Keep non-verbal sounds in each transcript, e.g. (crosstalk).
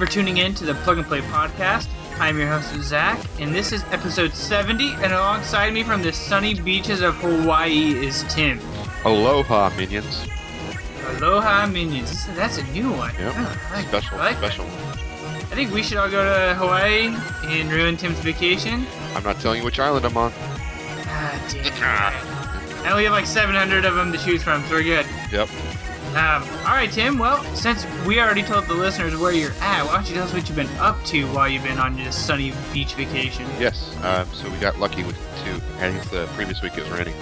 For tuning in to the Plug and Play podcast. I'm your host, Zach, and this is episode 70, and alongside me from the sunny beaches of Hawaii is Tim. Aloha, minions. Aloha Minions. That's a new one. Yep. Oh, I like Special, like special. that. I think we should all go to Hawaii and ruin Tim's vacation. I'm not telling you which island I'm on. Ah, damn. (laughs) And we have like 700 of them to choose from, so we're good. Yep. Um, all right, Tim. Well, since we already told the listeners where you're at, why don't you tell us what you've been up to while you've been on this sunny beach vacation? Yes. Um, so we got lucky with two. I think the previous week it was raining.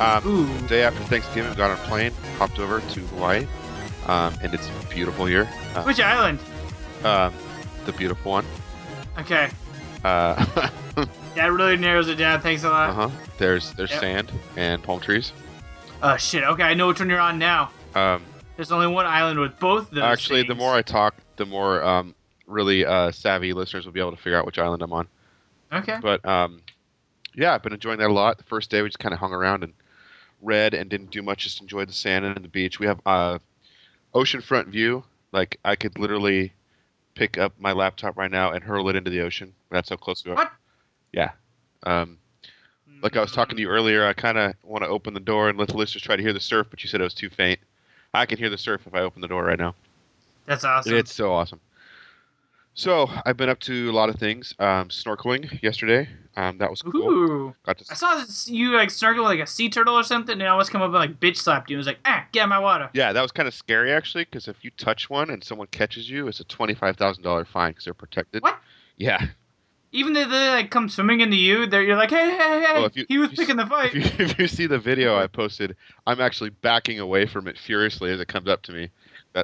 Um, day after Thanksgiving, we got on a plane, hopped over to Hawaii, um, and it's beautiful here. Uh, Which island? um, the beautiful one. Okay. Uh (laughs) That really narrows it down. Thanks a lot. huh. There's there's Yep. sand and palm trees. Oh shit. Okay, I know which one you're on now. Um, There's only one island with both those. actually, the more I talk, the more um, really uh, savvy listeners will be able to figure out which island I'm on. Okay. But um, yeah, I've been enjoying that a lot. The first day we just kind of hung around and read and didn't do much, just enjoyed the sand and the beach. We have uh, oceanfront view. Like I could literally pick up my laptop right now and hurl it into the ocean. That's how close we are. What? Yeah. Um, like I was talking to you earlier, I kind of want to open the door and let the listeners try to hear the surf, but you said it was too faint. I can hear the surf if I open the door right now. That's awesome. It's so awesome. So I've been up to a lot of things. Um, snorkeling yesterday. Um, that was cool. Ooh. Got to I saw this, you like snorkel like a sea turtle or something, and it almost come up and like bitch slapped you. It was like, ah, get my water. Yeah, that was kind of scary actually, because if you touch one and someone catches you, it's a twenty-five thousand dollar fine because they're protected. What? Yeah. Even if they like come swimming into you, they're you're like, hey, hey, hey, Well, you- he was picking the fight. If you, if you see the video I posted, I'm actually backing away from it furiously as it comes up to me.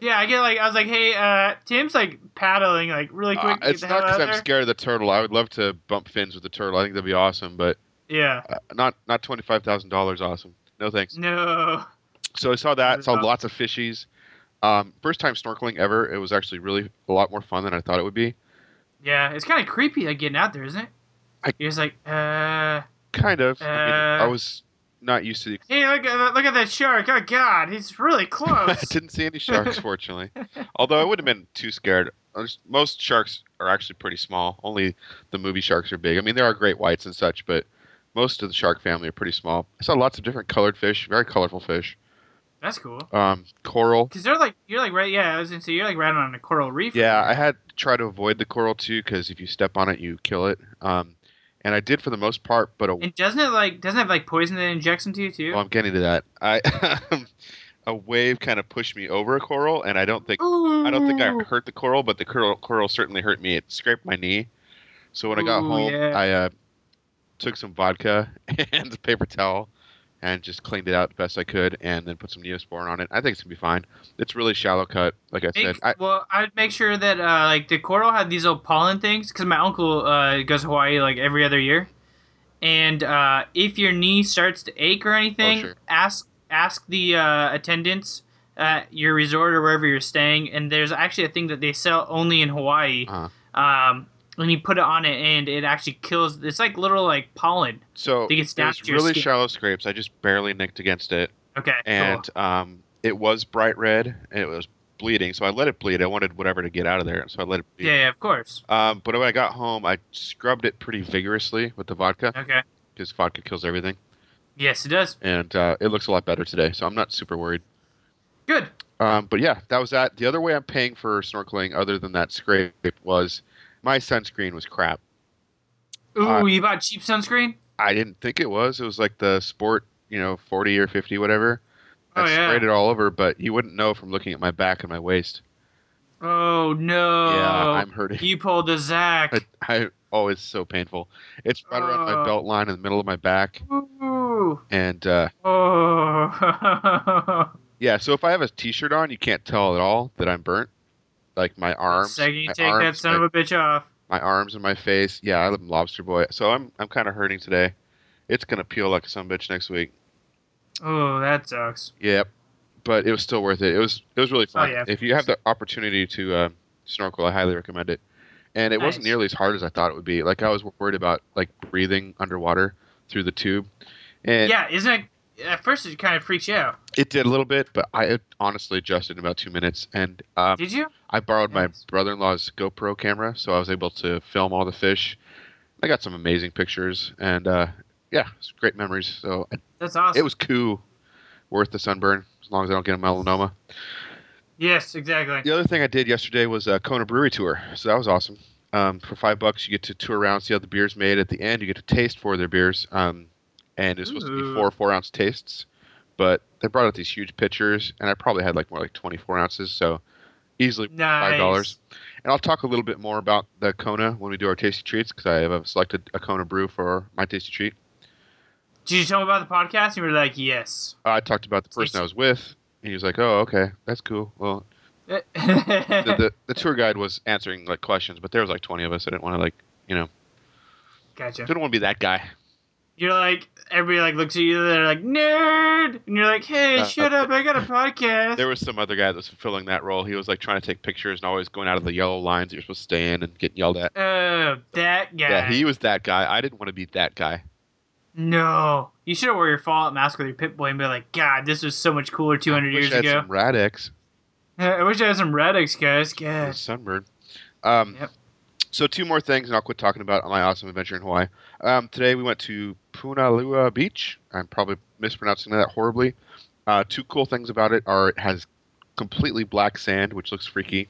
Yeah, I get like I was like, hey, uh, Tim's like paddling like really Uh, quick. to it's not because I'm there. scared of the turtle. I would love to bump fins with the turtle. I think that'd be awesome, but Yeah. uh, not not twenty-five thousand dollars. Awesome. No thanks. No. So I saw that. Saw lots of fishies. Um, first time snorkeling ever. It was actually really a lot more fun than I thought it would be. Yeah, it's kind of creepy like getting out there, isn't it? I- You're just like, uh, Kind of. I, mean, I Uh, was not used to the hey, look at look at that shark. Oh God, he's really (laughs) close. I didn't see any (laughs) sharks, fortunately. Although I wouldn't have been too scared. Most sharks are actually pretty small. Only the movie sharks are big. I mean, there are great whites and such, but most of the shark family are pretty small. I saw lots of different colored fish, very colorful fish. That's cool. Um, coral. Cause they're like you're like right. Yeah, I was gonna say you're like right on a coral reef. Yeah, I had to try to avoid the coral too, because if you step on it, you kill it. Um, and I did for the most part, but a And doesn't it like doesn't it have like poison that injects into you too? Well, I'm getting to that. I (laughs) a wave kind of pushed me over a coral, and I don't think I don't think I hurt the coral, but the coral coral certainly hurt me. It scraped my knee. So when I got home, yeah. I uh, took some vodka (laughs) and a paper towel and just cleaned it out the best I could, and then put some Neosporin on it. I think it's gonna be fine. It's really shallow cut, like I said. I, well, I'd make sure that uh, like the coral had these little pollen things because my uncle uh, goes to Hawaii like every other year, and uh, if your knee starts to ache or anything, Oh, sure. ask ask the uh, attendants at your resort or wherever you're staying. And there's actually a thing that they sell only in Hawaii. Uh-huh. Um, and you put it on it, and it actually kills. It's like little like pollen. so think it's down to really skin. shallow scrapes. I just barely nicked against it. Okay, and um, it was bright red and it was bleeding. So I let it bleed. I wanted whatever to get out of there, so I let it bleed. Yeah, yeah, of course. Um, but when I got home, I scrubbed it pretty vigorously with the vodka Okay. because vodka kills everything, Yes, it does. and uh, it looks a lot better today. So I'm not super worried. Good. Um, but yeah, that was that. The other way I'm paying for snorkeling, other than that scrape, was my sunscreen was crap. Ooh, Uh, you bought cheap sunscreen? I didn't think it was. It was like the sport, you know, 40 or 50, whatever. I Oh, yeah. sprayed it all over, but you wouldn't know from looking at my back and my waist. Oh no. yeah, I'm hurting. You pulled the Zach. I, I, oh, it's so painful. It's right around my Oh. belt line in the middle of my back, Ooh. and uh, Oh. (laughs) yeah. So if I have a t-shirt on, you can't tell at all that I'm burnt. Like my arms, Second you my take that arms, son my, of a bitch off. my arms and my face. Yeah, I live in Lobster Boy, so I'm I'm kind of hurting today. It's gonna peel like a some bitch next week. Oh, that sucks. Yep, but it was still worth it. It was it was really fun. Oh, yeah. If you have the opportunity to uh, snorkel, I highly recommend it. And it wasn't nearly as hard as I thought it would be. Like I was worried about like breathing underwater through the tube, and yeah, isn't it? At first, it kind of freaks you out. It did a little bit, but I honestly adjusted in about two minutes. And um, Did you? I borrowed my brother-in-law's GoPro camera, so I was able to film all the fish. I got some amazing pictures, and uh, yeah, it's great memories. So I, That's awesome. it was cool, worth the sunburn as long as I don't get a melanoma. Yes, exactly. The other thing I did yesterday was a Kona Brewery tour, so that was awesome. Um, for five bucks, you get to tour around, see how the beer's made. At the end, you get to taste four of their beers, um, and it's supposed to be four four ounce tastes. But they brought out these huge pitchers, and I probably had like more like twenty four ounces, so easily Nice. five dollars. And I'll talk a little bit more about the Kona when we do our tasty treats because I have selected a Kona brew for my tasty treat. Did you tell him about the podcast? You were like, yes. Uh, I talked about the person I was with, and he was like, "Oh, okay, that's cool." Well, (laughs) the, the the tour guide was answering like questions, but there was like twenty of us. I didn't want to like you know gotcha. didn't want to be that guy. You're like, everybody like looks at you. They're like, nerd, and you're like, hey, Uh, shut up! I got a podcast. There was some other guy that was fulfilling that role. He was like trying to take pictures and always going out of the yellow lines that you're supposed to stay in and getting yelled at. Oh, that guy. Yeah, he was that guy. I didn't want to be that guy. No, you should have wore your Fallout mask with your Pip-Boy and be like, God, this was so much cooler 200 Wish years I had ago. some Rad-X. (laughs) I wish I had some Rad-X, guys. God. sunburn. Um, Yep. So two more things, and I'll quit talking about my awesome adventure in Hawaii. Um, today we went to Punalua Beach. I'm probably mispronouncing that horribly. Uh, two cool things about it are it has completely black sand, which looks freaky.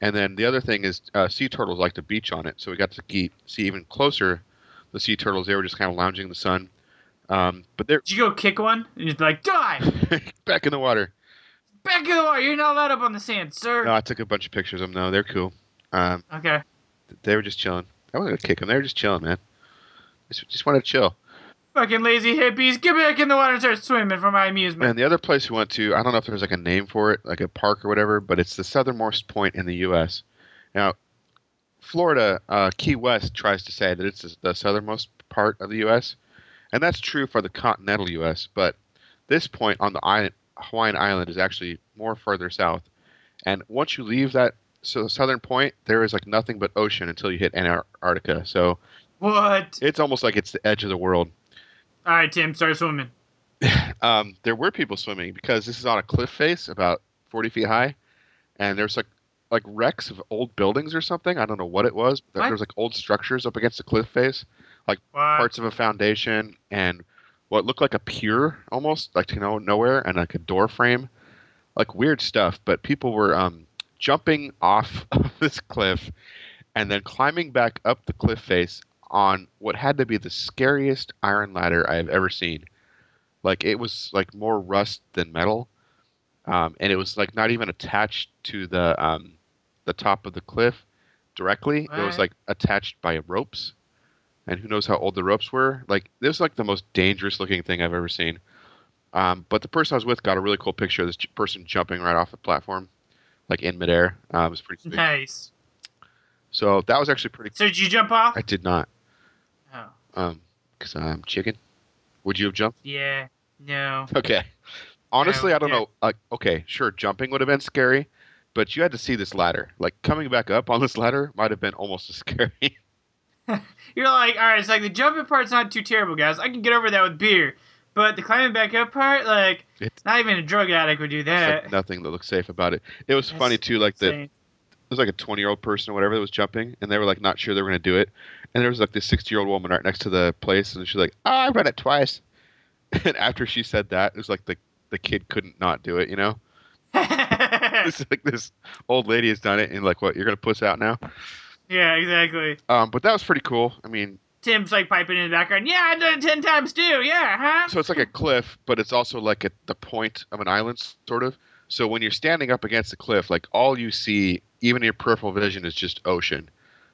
And then the other thing is uh, sea turtles like to beach on it, so we got to ge- see even closer the sea turtles. They were just kind of lounging in the sun. Um, but they're Did you go kick one and just be like, die! (laughs) back in the water. Back in the water. You're not allowed up on the sand, sir. No, I took a bunch of pictures of them, though. They're cool. Um, Okay. They were just chilling. I wasn't gonna kick them. They were just chilling, man. Just, just wanted to chill. Fucking lazy hippies. Get back in the water and start swimming for my amusement. And the other place we went to, I don't know if there's like a name for it, like a park or whatever, but it's the southernmost point in the U.S. Now, Florida, uh, Key West tries to say that it's the- the southernmost part of the U.S., and that's true for the continental U.S. But this point on the island, Hawaiian island is actually more further south. And once you leave that so southern point, there is like nothing but ocean until you hit Antarctica. So What? it's almost like it's the edge of the world. All right, Tim, start swimming. (laughs) um, there were people swimming because this is on a cliff face about 40 feet high and there's like like wrecks of old buildings or something i don't know what it was but there's like old structures up against the cliff face What? parts of a foundation and what looked like a pier almost like you know nowhere and like a door frame like weird stuff but people were um, jumping off (laughs) of this cliff and then climbing back up the cliff face on what had to be the scariest iron ladder i've ever seen. Like it was like more rust than metal um, and it was like not even attached to the um, the top of the cliff directly. It was like attached by ropes and who knows how old the ropes were. Like this was like the most dangerous looking thing i've ever seen. Um, but the person i was with got a really cool picture of this person jumping right off the platform like in midair um, it was pretty sweet. Nice. so that was actually pretty So did you jump off? i did not Oh, um because i'm chicken would you have jumped yeah. No. Okay. Honestly, Yeah, I don't yeah. know. Like, okay, sure, jumping would have been scary, but you had to see this ladder. Like, coming back up on this ladder might have been almost as (laughs) scary. (laughs) You're like, all right, it's like the jumping part's not too terrible, guys. I can get over that with beer. But the climbing back up part, like, It's- not even a drug addict would do that. like nothing that looks safe about it. It was That's funny too. Like the it was like a 20 year old person or whatever that was jumping, and they were like not sure they were gonna do it. And there was like this 60 year old woman right next to the place, and she's like, "Oh, I've run it twice." (laughs) And after she said that, it was like the the kid couldn't not do it. You know? (laughs) it's like this old lady has done it, and like, what? You're gonna puss out now? (laughs) Yeah, exactly. Um, but that was pretty cool. I mean, Tim's like piping in the background. Yeah, I done it ten times too. Yeah, huh? so it's like a cliff, but it's also like at the point of an island, sort of. So when you're standing up against the cliff, like all you see, even your peripheral vision, is just ocean.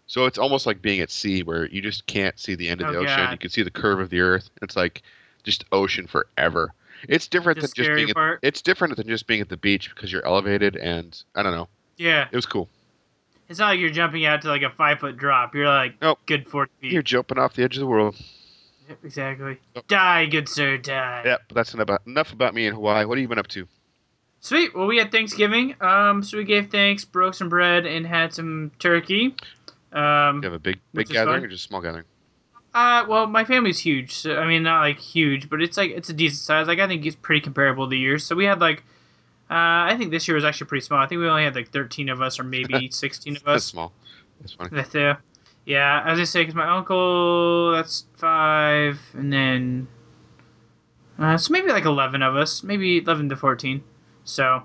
So it's almost like being at sea, where you just can't see the end of Oh, the ocean. God. You can see the curve of the earth. It's like just ocean forever. It's different The than just being. At, it's different than just being at the beach because you're elevated, and I don't know. Yeah, It was cool. It's not like you're jumping out to like a five foot drop. You're like Nope. good forty feet. You're jumping off the edge of the world. Yep, exactly. Die, good sir, die. Yep, but that's enough about, enough about me in Hawaii. What have you been up to? Sweet. Well, we had Thanksgiving. Um, so we gave thanks, broke some bread, and had some turkey. Um, You have a big big gathering fine. or just small gathering? Uh, well, my family's huge. So I mean, not like huge, but it's like it's a decent size. Like I think it's pretty comparable to yours. So we had like, uh, I think this year was actually pretty small. I think we only had like thirteen of us, or maybe (laughs) sixteen of us. That's small. That's funny. That's uh, yeah. As I say, because my uncle, that's five, and then, uh, so maybe like eleven of us, maybe eleven to fourteen. So,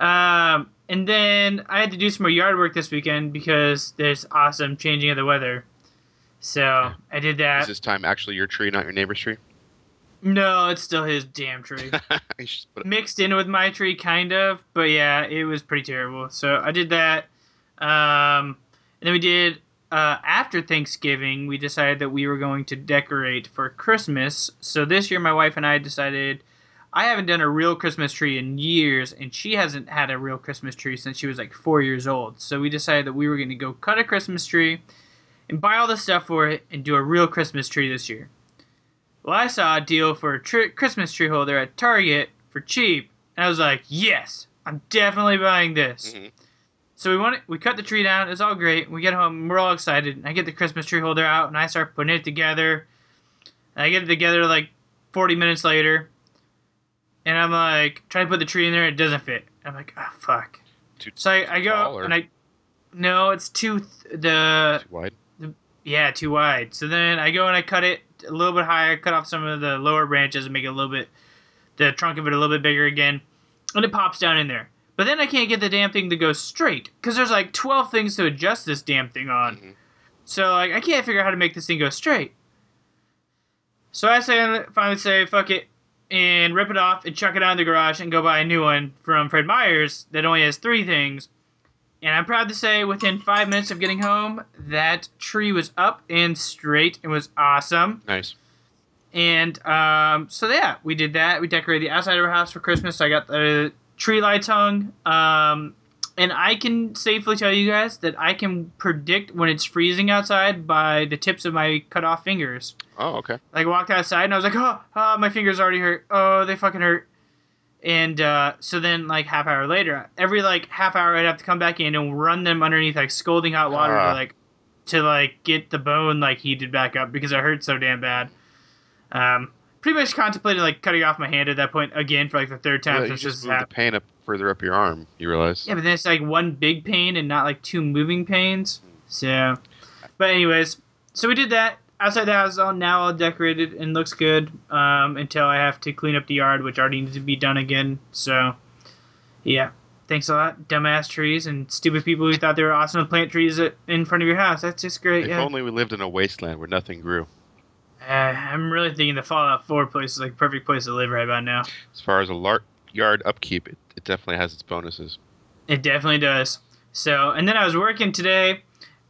um, and then I had to do some more yard work this weekend because there's awesome changing of the weather. So I did that. Is this time actually your tree, not your neighbor's tree? No, it's still his damn tree. (laughs) Mixed in with my tree, kind of, but yeah, it was pretty terrible. So I did that. Um, and then we did, uh, after Thanksgiving, we decided that we were going to decorate for Christmas. So this year, my wife and I decided I haven't done a real Christmas tree in years, and she hasn't had a real Christmas tree since she was like four years old. So we decided that we were going to go cut a Christmas tree and buy all the stuff for it and do a real Christmas tree this year. Well, I saw a deal for a tr- Christmas tree holder at Target for cheap, and I was like, "Yes, I'm definitely buying this." Mhm. So we want we cut the tree down. It's all great. We get home, we're all excited. I get the Christmas tree holder out, and I start putting it together. And I get it together like 40 minutes later, and I'm like trying to put the tree in there. It doesn't fit. I'm like, "Oh fuck." Too- So I, I go or- and I, no, it's too th- the Too wide. yeah, too wide. So then I go and I cut it a little bit higher, cut off some of the lower branches and make it a little bit, the trunk of it a little bit bigger again, and it pops down in there. But then I can't get the damn thing to go straight because there's like 12 things to adjust this damn thing on. Mhm. So like I can't figure out how to make this thing go straight. So I say finally say fuck it and rip it off and chuck it out in the garage and go buy a new one from Fred Meyer's that only has three things. And I'm proud to say within five minutes of getting home, that tree was up and straight. It was awesome. Nice. And um, so yeah, we did that. We decorated the outside of our house for Christmas. I got the tree lights hung. Um, and I can safely tell you guys that I can predict when it's freezing outside by the tips of my cut off fingers. Oh, okay. Like I walked outside and I was like, oh, oh my fingers already hurt. Oh, they fucking hurt. And uh, so then, like half hour later, every like half hour, I'd have to come back in and run them underneath like scalding hot water Ah. to like to like get the bone like heated back up because it hurt so damn bad. Um, pretty much contemplated like cutting off my hand at that point again for like the third time Yeah, you since this just has moved the happened. pain up further up your arm. You realize? Yeah, but then it's like one big pain and not like two moving pains. So, but anyways, so we did that. Outside the house is all now all decorated and looks good. Um, until I have to clean up the yard, which already needs to be done again. So, yeah. Thanks a lot, dumbass trees and stupid people who thought they were awesome to plant trees in front of your house. That's just great. If yeah. only we lived in a wasteland where nothing grew. Uh, I'm really thinking the Fallout 4 place is like a perfect place to live right about now. As far as a lar- yard upkeep, it, it definitely has its bonuses. It definitely does. So, and then I was working today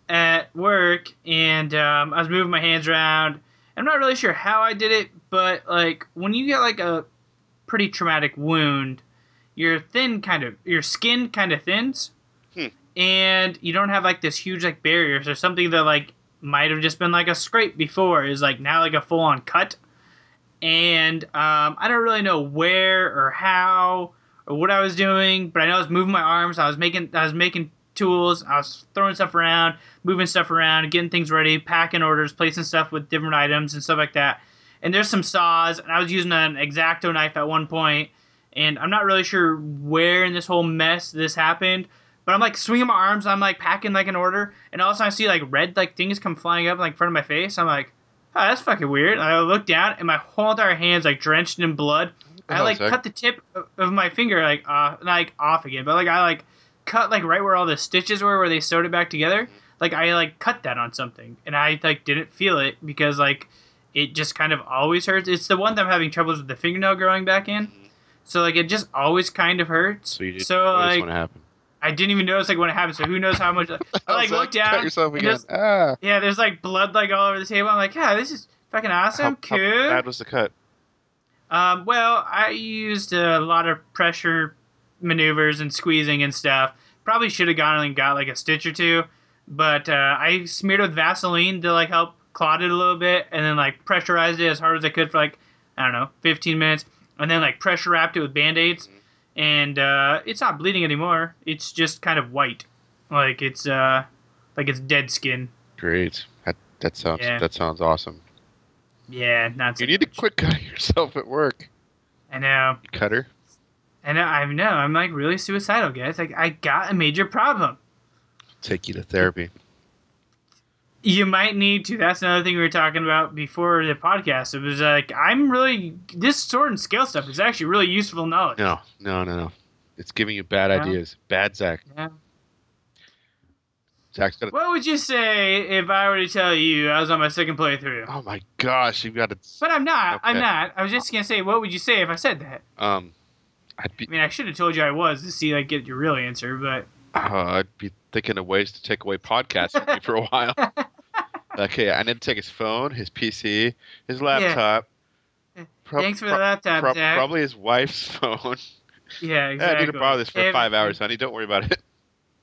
at work, and um, I was moving my hands around. I'm not really sure how I did it, but like when you get like a pretty traumatic wound, your thin kind of your skin kind of thins, Hmm. and you don't have like this huge like barrier. So something that like might have just been like a scrape before is like now like a full on cut, and um, I don't really know where or how or what I was doing, but I know I was moving my arms. I was making I was making tools. I was throwing stuff around, moving stuff around, getting things ready, packing orders, placing stuff with different items and stuff like that. And there's some saws, and I was using an exacto knife at one point, and I'm not really sure where in this whole mess this happened. But I'm like swinging my arms, I'm like packing like an order, and all of a sudden I see like red like things come flying up like in front of my face. I'm like, oh, that's fucking weird. And I look down, and my whole entire hand's like drenched in blood, I like cut the tip of- my finger like off, like off again, but like I like cut like right where all the stitches were where they sewed it back together. Like I like cut that on something, and I like didn't feel it because like it just kind of always hurts. It's the one that I'm having troubles with the fingernail growing back in. So like it just always kind of hurts. So you didn't so like when it happened. I didn't even notice like when it happened. So who knows how much? (laughs) I like Zach, looked down. Cut yourself again. just- ah. yeah, there's like blood like all over the table. I'm like, yeah, this is fucking awesome. How, cool. how bad was the cut? Um, well, I used a lot of pressure maneuvers and squeezing and stuff. Probably should have gone and got like a stitch or two, but uh, I smeared with Vaseline to like help clot it a little bit, and then like pressurized it as hard as I could for like I don't know, 15 minutes, and then like pressure wrapped it with band aids, and uh, it's not bleeding anymore. It's just kind of white, like it's uh, like it's dead skin. Great. That that sounds Yeah. that sounds awesome. Yeah, not so You need to quit cutting (laughs) yourself at work. I know. Cutter. And I know I'm like really suicidal, guys. Like I got a major problem. Take you to therapy. You might need to. That's another thing we were talking about before the podcast. It was like I'm really this sword and scale stuff is actually really useful knowledge. No, no, no, no. It's giving you bad Yeah. ideas. Bad Zach. Yeah. Zach's got. What would you say if I were to tell you I was on my second playthrough? oh my gosh, you've got to. But I'm not. I'm not. I was just gonna say, what would you say if I said that? Um, be. I mean, I should have told you I was to see like get your real answer, but Uh, I'd be thinking of ways to take away podcasts from me for a while. (laughs) Okay, I need to take his phone, his PC, his laptop. Prob- thanks for the prob- laptop, prob- Zach. Probably his wife's (laughs) phone. yeah, Yeah, exactly. I need to borrow this for Every- five hours, honey. Don't worry about it.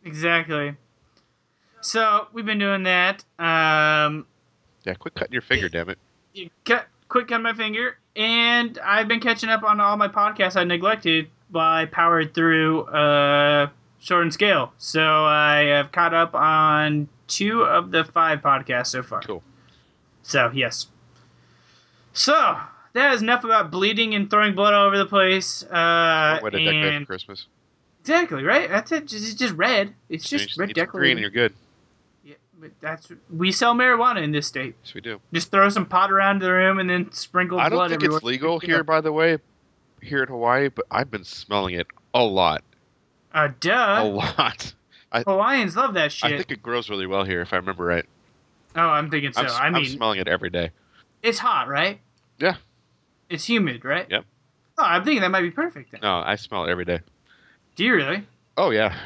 Exactly. So we've been doing that. Um, Yeah, quit cutting your finger, damn it. you cut quick on my finger, and I've been catching up on all my podcasts I neglected by powered through uh, Sword and Scale. So I have caught up on two of the five podcasts so far. Cool. So yes. So that is enough about bleeding and throwing blood all over the place. Uh, Smart way to decorate for and Christmas. exactly right. That's it. It's just red. It's just just red decorating. green and you're good. That's we sell marijuana in this state. Yes, we do. Just throw some pot around the room and then sprinkle I don't blood think everywhere. it's legal here, by the way, here in Hawaii, but I've been smelling it a lot. Uh, A duh. lot. Hawaiians love that shit. I think it grows really well here, if I remember right. oh, I'm thinking so. I'm, I I'm mean, smelling it every day. it's hot, right? Yeah. It's humid, right? Yep. Oh, I'm thinking that might be perfect then. No, I smell it every day. Do you really? Oh, yeah.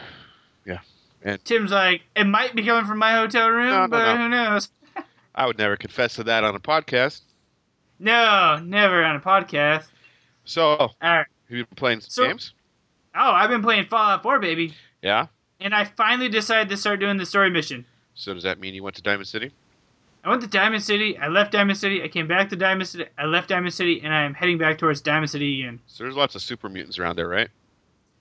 Tim's like, it might be coming from my hotel room, No, no, but no. who knows? (laughs) I would never confess to that on a podcast. No, never on a podcast. So, All right. have you been playing So- games? Oh, I've been playing Fallout 4, baby, Yeah? and I finally decided to start doing the story mission. So, does that mean you went to Diamond City? I went to Diamond City. I left Diamond City. I came back to Diamond City. I left Diamond City, and I am heading back towards Diamond City again. So, there's lots of super mutants around there, right?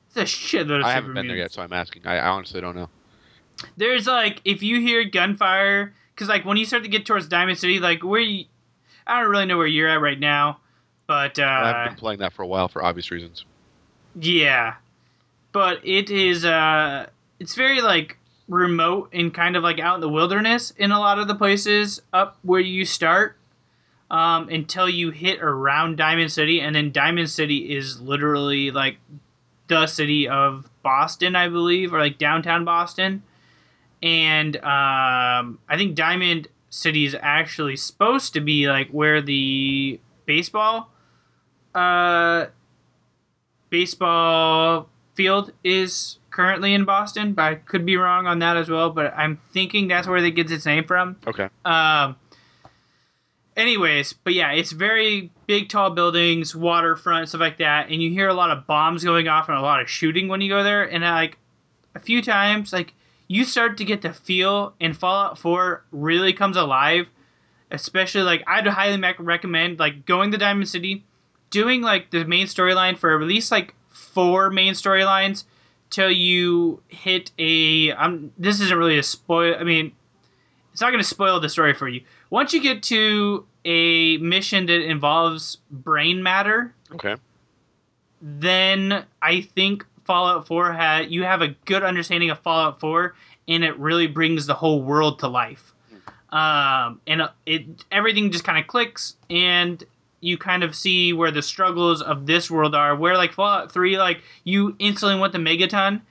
It's a shitload of I haven't been there yet, so I'm asking. I, I honestly don't know. There's like if you hear gunfire, because like when you start to get towards Diamond City, like where you, I don't really know where you're at right now, but uh, I've been playing that for a while for obvious reasons. yeah, but it is uh, it's very like remote and kind of like out in the wilderness in a lot of the places up where you start. Um, until you hit around Diamond City, and then Diamond City is literally like the city of Boston, I believe, or like downtown Boston. And um, I think Diamond City is actually supposed to be like where the baseball, uh, baseball field is currently in Boston. But I could be wrong on that as well. But I'm thinking that's where it gets its name from. Okay. Um. Anyways, but yeah, it's very big, tall buildings, waterfront, stuff like that, and you hear a lot of bombs going off and a lot of shooting when you go there. And uh, like a few times, like you start to get the feel, and Fallout Four really comes alive. Especially like I'd highly recommend like going to Diamond City, doing like the main storyline for at least like four main storylines till you hit a. I'm. This isn't really a spoil. I mean, it's not going to spoil the story for you. Once you get to a mission that involves brain matter, Okay. then I think Fallout 4 had you have a good understanding of Fallout 4, and it really brings the whole world to life. Um, and uh, it everything just kind of clicks, and you kind of see where the struggles of this world are. Where like Fallout Three, like you instantly went to Megaton,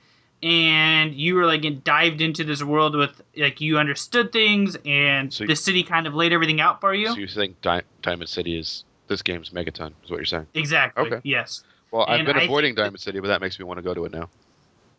and you were like dived into this world with like you understood things, and So you- the city kind of laid everything out for you. So you think Di- Diamond City is this game's Megaton? Is what you're saying? exactly. Okay. Yes. Well, I've And been avoiding think that- Diamond City, but that makes me want to go to it now.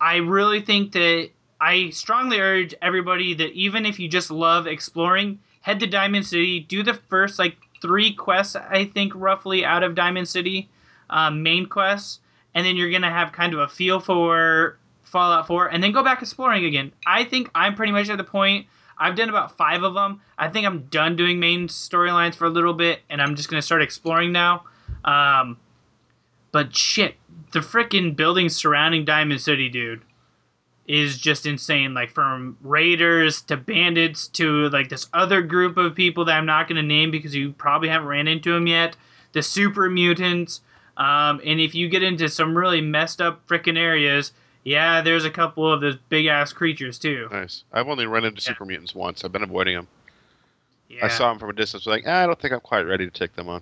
I really think that I strongly urge everybody that even if you just love exploring, head to Diamond City, do the first like three quests, I think roughly out of Diamond City, um, main quests, and then you're gonna have kind of a feel for Fallout 4, and then go back exploring again. I think I'm pretty much at the point. I've done about five of them. I think I'm done doing main storylines for a little bit, and I'm just gonna start exploring now. Um, but shit, the freaking buildings surrounding Diamond City, dude, is just insane. Like from raiders to bandits to like this other group of people that I'm not going to name because you probably haven't ran into them yet. The super mutants. Um, and if you get into some really messed up freaking areas, yeah, there's a couple of those big ass creatures too. Nice. I've only run into Yeah. super mutants once. I've been avoiding them. Yeah. I saw them from a distance. Like, ah, I don't think I'm quite ready to take them on.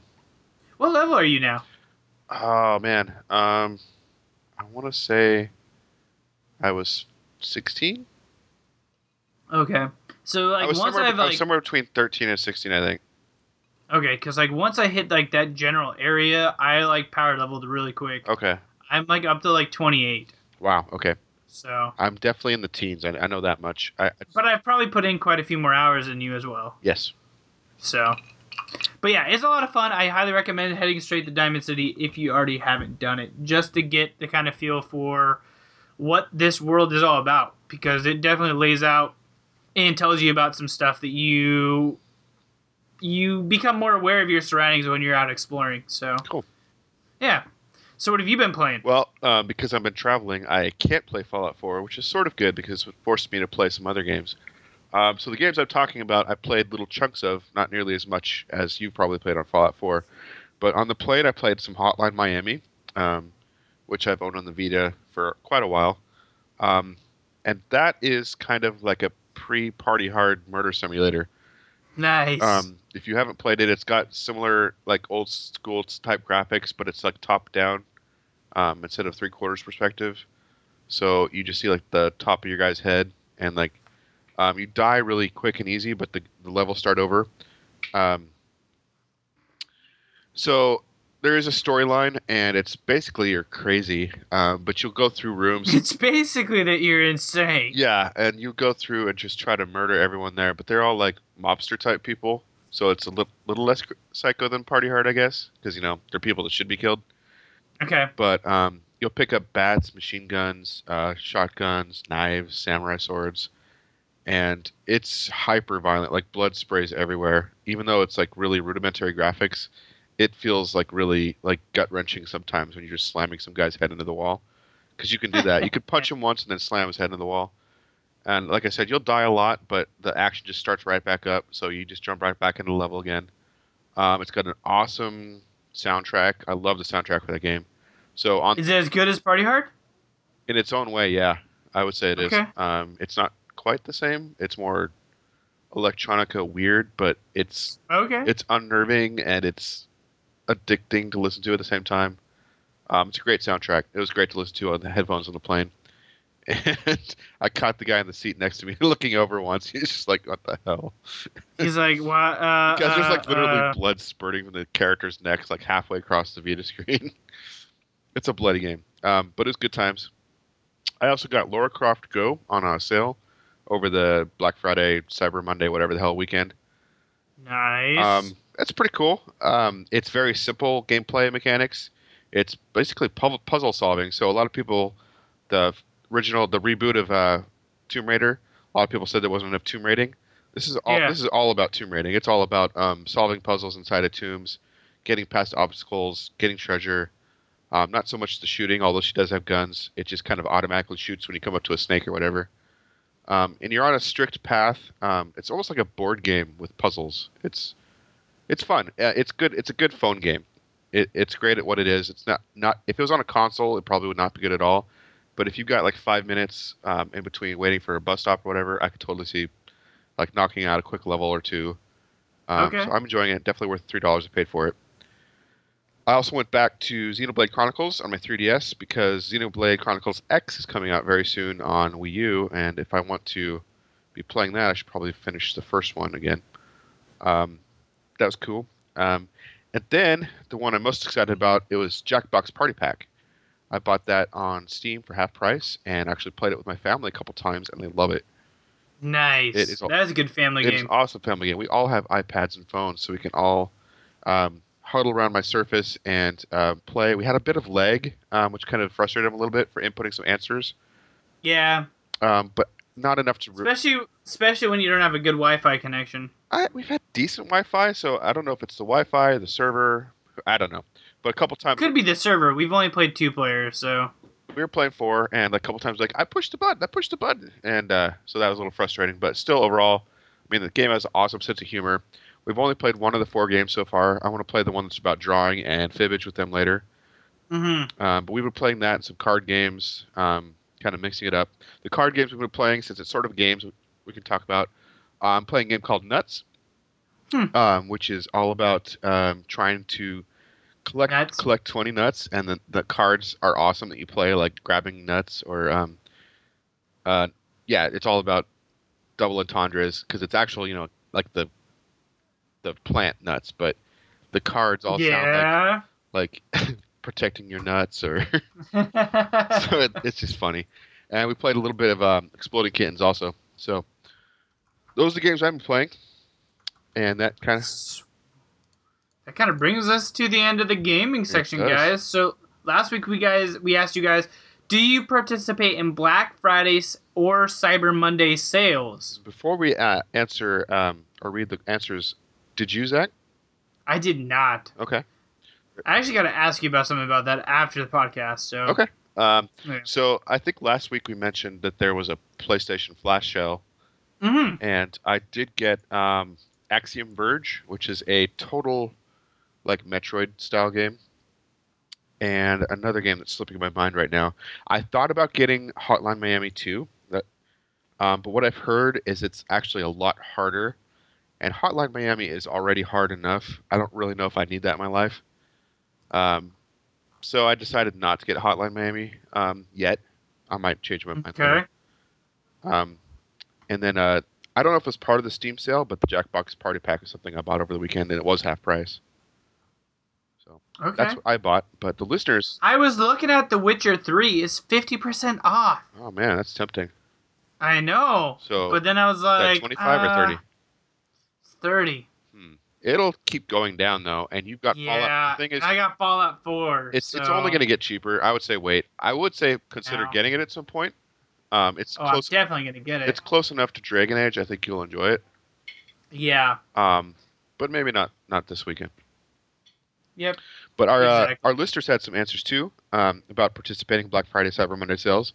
What level are you now? Oh man. Um, I want to say I was 16. Okay. So I was once I've I was like somewhere between 13 and 16, I think. okay, because like once I hit like that general area, I like power leveled really quick. Okay. I'm like up to like 28. Wow. Okay. So, I'm definitely in the teens. I, I know that much. I, I but I've probably put in quite a few more hours than you as well. yes. So, but yeah, it's a lot of fun. I highly recommend heading straight to Diamond City if you already haven't done it, just to get the kind of feel for what this world is all about, because it definitely lays out and tells you about some stuff that you you become more aware of your surroundings when you're out exploring. So, Cool. Yeah. So, what have you been playing? Well, uh, because I've been traveling, I can't play Fallout 4, which is sort of good because it forced me to play some other games. Um, so the games I'm talking about, I played little chunks of, not nearly as much as you've probably played on Fallout 4. But on the plate, I played some Hotline Miami, um, which I've owned on the Vita for quite a while. Um, and that is kind of like a pre-party hard murder simulator. Nice. Um, if you haven't played it, it's got similar like old school type graphics, but it's like top down um, instead of three quarters perspective. So you just see like the top of your guy's head, and like um, you die really quick and easy, but the, the levels start over. Um, so there is a storyline, and it's basically you're crazy, um, but you'll go through rooms. it's basically that you're insane. Yeah, and you go through and just try to murder everyone there, but they're all like mobster type people, so it's a li- little less psycho than Party Hard, I guess, because you know they're people that should be killed. Okay. But um, you'll pick up bats, machine guns, uh, shotguns, knives, samurai swords, and it's hyper violent. Like blood sprays everywhere. Even though it's like really rudimentary graphics, it feels like really like gut wrenching sometimes when you're just slamming some guy's head into the wall. Because you can do that. you could (laughs) punch him once and then slam his head into the wall. And like I said, you'll die a lot, but the action just starts right back up. So you just jump right back into the level again. Um, it's got an awesome soundtrack. I love the soundtrack for that game. So on Is it as good as Party Hard? in its own way, yeah, I would say it is. Okay. Um, it's not quite the same. It's more electronica weird, but it's Okay. it's unnerving and it's addicting to listen to at the same time. Um, it's a great soundtrack. It was great to listen to on the headphones on the plane. (laughs) And I caught the guy in the seat next to me (laughs) looking over once. He's just like, "What the hell?" He's like, what? (laughs) Uh, Because there's like uh, literally uh, blood spurting from the character's necks, like halfway across the Vita screen. it's a bloody game, um, but it's good times. I also got Laura Croft Go on a sale over the Black Friday, Cyber Monday, whatever the hell weekend. nice. Um, that's pretty cool. Um, it's very simple gameplay mechanics. It's basically pu- puzzle solving. So a lot of people, the original, the reboot of uh, Tomb Raider, a lot of people said there wasn't enough tomb raiding. This is all. Yeah. This is all about tomb raiding. It's all about um, solving puzzles inside of tombs, getting past obstacles, getting treasure. Um, not so much the shooting, although she does have guns. It just kind of automatically shoots when you come up to a snake or whatever. Um, and you're on a strict path. Um, it's almost like a board game with puzzles. It's it's fun. Uh, it's good. It's a good phone game. It, it's great at what it is. It's not not. If it was on a console, it probably would not be good at all. But if you've got like five minutes um, in between waiting for a bus stop or whatever, I could totally see like knocking out a quick level or two. Um, Okay. So I'm enjoying it. Definitely worth three dollars I paid for it. I also went back to Xenoblade Chronicles on my 3DS because Xenoblade Chronicles X is coming out very soon on Wii U, and if I want to be playing that, I should probably finish the first one again. Um, that was cool. Um, and then the one I'm most excited about it was Jackbox Party Pack. I bought that on Steam for half price and actually played it with my family a couple times, and they love it. Nice. It is that is a good family game. It's an awesome family game. We all have iPads and phones, so we can all um, huddle around my Surface and uh, play. We had a bit of lag, um, which kind of frustrated him a little bit for inputting some answers, Yeah, um, but not enough to. Re- especially especially when you don't have a good Wi-Fi connection. I, we've had decent Wi-Fi, so I don't know if it's the Wi-Fi, the server. I don't know, but a couple times Could be the server. We've only played two players, so we were playing four, and a couple times like I pushed the button, I pushed the button, and uh, so that was a little frustrating. But still, overall, I mean, the game has an awesome sense of humor. We've only played one of the four games so far. I want to play the one that's about drawing and fibbage with them later. hmm Um, but we were playing that and some card games, um, kind of mixing it up. The card games we've been playing, since it's sort of games we can talk about, I'm playing a game called Nuts, Hmm. um, which is all about um, trying to collect Nuts. collect 20 nuts, and the, the cards are awesome that you play, like grabbing nuts or, um, uh, yeah, it's all about double entendres because it's actually, you know, like the the plant nuts, but the cards all sound like like (laughs) protecting your nuts or (laughs) (laughs) so it, it's just funny. And we played a little bit of um, Exploding Kittens also. So those are the games I've been playing, and that kind of that kind of brings us to the end of the gaming section, guys. So last week we guys we asked you guys, do you participate in Black Fridays or Cyber Monday sales? before we uh, answer um, or read the answers. Did you, Zach? I did not. Okay. I actually got to ask you about something about that after the podcast. So Okay. Um, Yeah. so I think last week we mentioned that there was a PlayStation Flash sale, hmm and I did get um, Axiom Verge, which is a total like Metroid style game, and another game that's slipping my mind right now. I thought about getting Hotline Miami 2, that, um, but what I've heard is it's actually a lot harder, and Hotline Miami is already hard enough. I don't really know if I need that in my life. Um, so I decided not to get Hotline Miami um, yet. I might change my mind. Okay. Um, and then uh, I don't know if it's part of the Steam sale, but the Jackbox Party Pack is something I bought over the weekend, and it was half price. So Okay. that's what I bought. But the listeners, I was looking at The Witcher 3 is 50% off. oh man, that's tempting. I know. So but then I was like 25 or uh, 30? It's 30. It'll keep going down though, and you've got Yeah. Fallout. The thing is, I got Fallout 4. it's it's only going to get cheaper. I would say wait. I would say consider No. getting it at some point. Um, it's Oh, I'm definitely going to get it. It's close enough to Dragon Age. I think you'll enjoy it. yeah. Um, but maybe not not this weekend. Yep. But our uh, our listeners had some answers too um, about participating in Black Friday, Cyber Monday sales.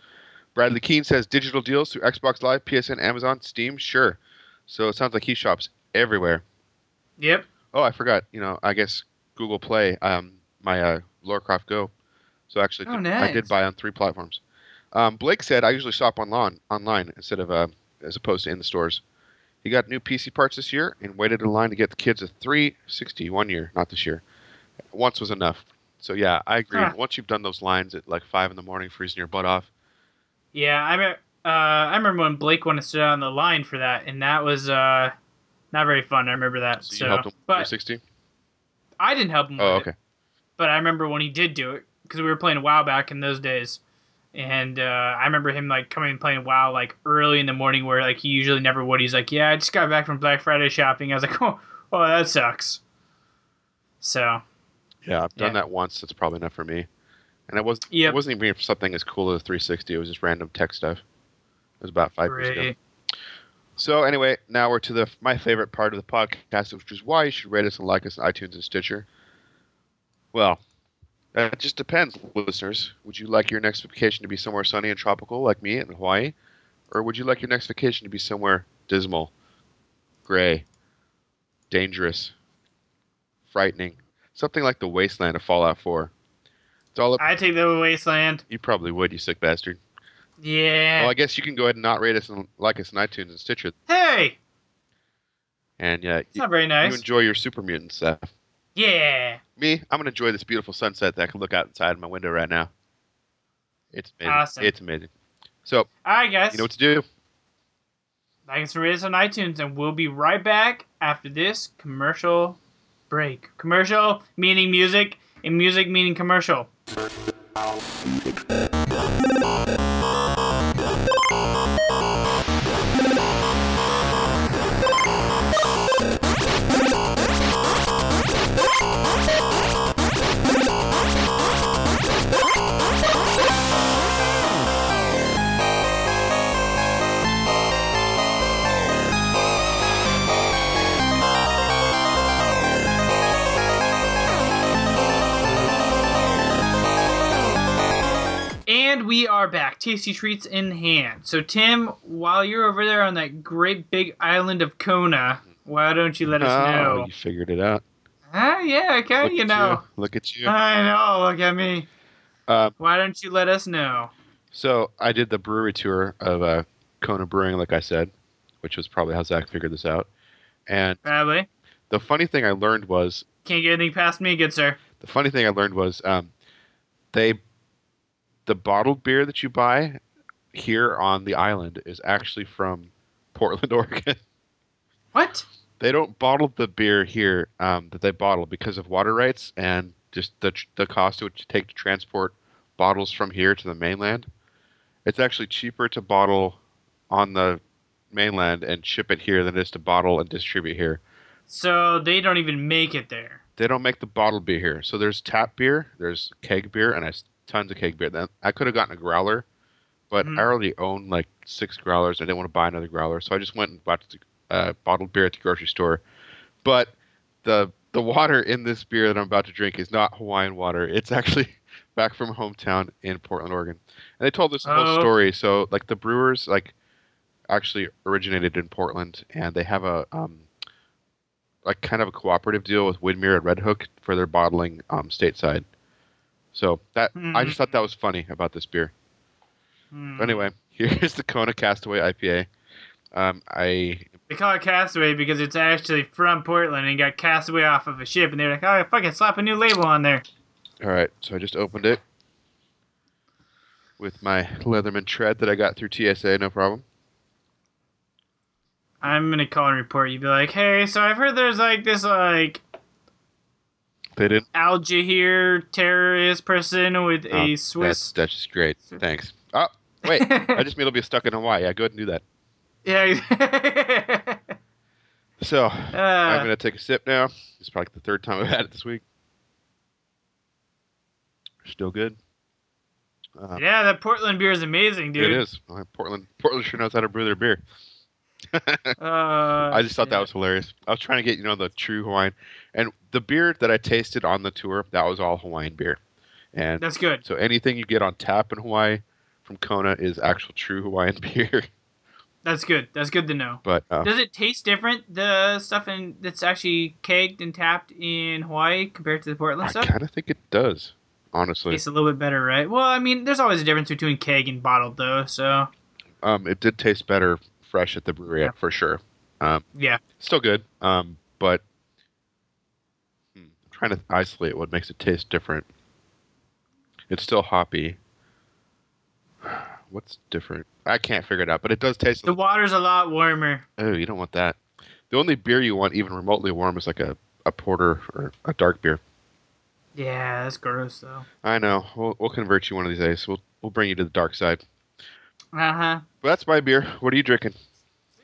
Bradley (laughs) Keene says digital deals through Xbox Live, PSN, Amazon, Steam. Sure. So it sounds like he shops everywhere. Yep. Oh, I forgot. You know, I guess Google Play, um, my uh, Lara Croft Go. So actually, Oh, I nice. did buy on three platforms. Um, Blake said I usually shop online online instead of uh, as opposed to in the stores. He got new PC parts this year and waited in line to get the kids a 360 one year, not this year. Once was enough. So yeah, I agree. Huh. Once you've done those lines at like five in the morning, freezing your butt off. Yeah, I me- uh, I remember when Blake wanted to sit on the line for that, and that was uh, not very fun. I remember that. So So, you helped him but 360. I didn't help him. Oh, with it, okay. But I remember when he did do it because we were playing WoW back in those days, and uh, I remember him like coming and playing WoW like early in the morning where like he usually never would. He's like, "Yeah, I just got back from Black Friday shopping." I was like, (laughs) "Oh, oh, that sucks." So Yeah, I've done Yeah. that once. That's probably enough for me. And it wasn't. Yep. It wasn't even for something as cool as 360. It was just random tech stuff. It was about five years ago. So anyway, now we're to the my favorite part of the podcast, which is why you should rate us and like us on iTunes and Stitcher. Well, Uh, that just depends, listeners. Would you like your next vacation to be somewhere sunny and tropical, like me in Hawaii, or would you like your next vacation to be somewhere dismal, gray, dangerous, frightening, something like the wasteland of Fallout 4? It's all up. I take the wasteland. You probably would, you sick bastard. Yeah. Well, I guess you can go ahead and not rate us and like us on iTunes and Stitcher, hey, and yeah, it's not very you nice. enjoy your super mutant stuff. Yeah. Me, I'm gonna enjoy this beautiful sunset that I can look outside my window right now. It's amazing. Awesome. It's amazing. So right, guys. you know what to do. like us and rate us on iTunes, and we'll be right back after this commercial break. Commercial meaning music, and music meaning commercial. Are back, tasty treats in hand. So, Tim, while you're over there on that great big island of Kona, why don't you let us oh, know? you figured it out. Ah, yeah, okay, Look you at know. Look at you. I know, look at me. Um, Why don't you let us know? so I did the brewery tour of uh, Kona Brewing, like I said, which was probably how Zach figured this out. And Probably. the funny thing I learned was Can't get anything past me, good sir. the funny thing I learned was um, they the bottled beer that you buy here on the island is actually from Portland, (laughs) Oregon. What? they don't bottle the beer here um, that they bottle because of water rights and just the the cost it would take to transport bottles from here to the mainland. It's actually cheaper to bottle on the mainland and ship it here than it is to bottle and distribute here. So they don't even make it there. They don't make the bottled beer here. So there's tap beer, there's keg beer, and there's tons of keg beer. Then I could have gotten a growler, but Mhm. I already own like six growlers. I didn't want to buy another growler, so I just went and bought uh, bottled beer at the grocery store. But the the water in this beer that I'm about to drink is not Hawaiian water. It's actually (laughs) back from hometown in Portland, Oregon. And they told this whole Oh. story. So like the brewers like actually originated in Portland, and they have a um, like kind of a cooperative deal with Widmer and Redhook for their bottling um, stateside. So that I just thought that was funny about this beer. Hmm. But anyway, (laughs) here's the Kona Castaway IPA. Um, I They call it Castaway because it's actually from Portland and got castaway off of a ship, and they're like, oh, fucking slap a new label on there. all right. So I just opened it with my Leatherman tread that I got through TSA, no problem. I'm gonna call and report. You'd be like, hey, so I've heard there's like this like They didn't. Al Jahir terrorist person with Oh, a That's Swiss. that's just great. Thanks. Oh wait, (laughs) I just mean it'll be stuck in Hawaii. Yeah, go ahead and do that. yeah. (laughs) So I'm uh, gonna take a sip now. It's probably the third time I've had it this week. Still good. Uh, yeah, that Portland beer is amazing, dude. It is. Uh, Portland. Portland sure knows how to brew their beer. Uh, I just thought that was hilarious. I was trying to get you know the true Hawaiian, and the beer that I tasted on the tour that was all Hawaiian beer, and That's good. so anything you get on tap in Hawaii from Kona is actual true Hawaiian (laughs) beer. That's good. That's good to know. but uh, Does it taste different, the stuff in, that's actually kegged and tapped in Hawaii compared to the Portland I stuff? I kind of think it does, honestly. Tastes a little bit better, right? Well, I mean, there's always a difference between keg and bottled, though. So Um, it did taste better fresh at the brewery Yeah. for sure. Um, yeah, still good. Um, but hmm, I'm trying to isolate what makes it taste different. It's still hoppy. (sighs) What's different? I can't figure it out, but it does taste. the water's a lot warmer. Oh, you don't want that. The only beer you want even remotely warm is like a, a porter or a dark beer. Yeah, that's gross though. I know. We'll, we'll convert you one of these days. We'll we'll bring you to the dark side. Uh huh. But that's my beer. What are you drinking?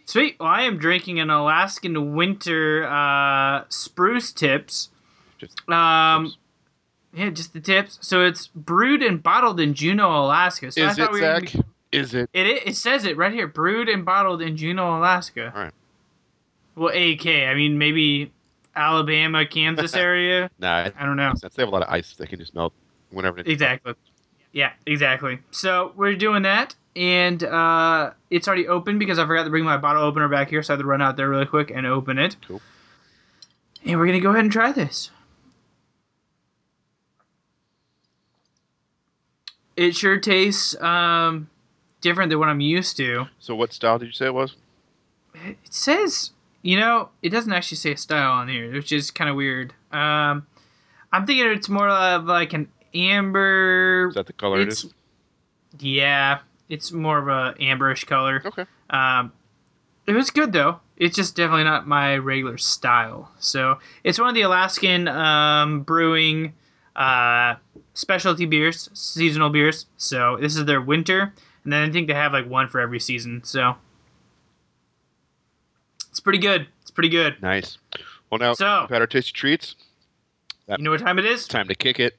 Sweet. Well, I am drinking an Alaskan Winter uh, Spruce Tips. Just Um, tips. yeah, just the tips. So it's brewed and bottled in Juneau, Alaska. So I Is thought it we were Zach? be- Is it? It, it says it right here. Brewed and bottled in Juneau, Alaska. All right. Well, AK. I mean, maybe Alabama, Kansas (laughs) area. Nah. I don't know. They have a lot of ice, they can just melt whenever. Exactly. Yeah, exactly. So we're doing that, and uh, it's already open because I forgot to bring my bottle opener back here, so I had to run out there really quick and open it. Cool. And we're gonna go ahead and try this. It sure tastes um, different than what I'm used to. So what style did you say it was? It says You know, it doesn't actually say style on here, which is kind of weird. Um, I'm thinking it's more of like an amber. Is that the color it it's. Yeah, it's more of a amberish color. Okay. Um, it was good though. It's just definitely not my regular style. So it's one of the Alaskan um, Brewing uh, specialty beers, seasonal beers. So this is their winter, and then I think they have like one for every season. So it's pretty good. It's pretty good. Nice. Well, now So- we've had our tasty treats. You know what time? It's time to kick it.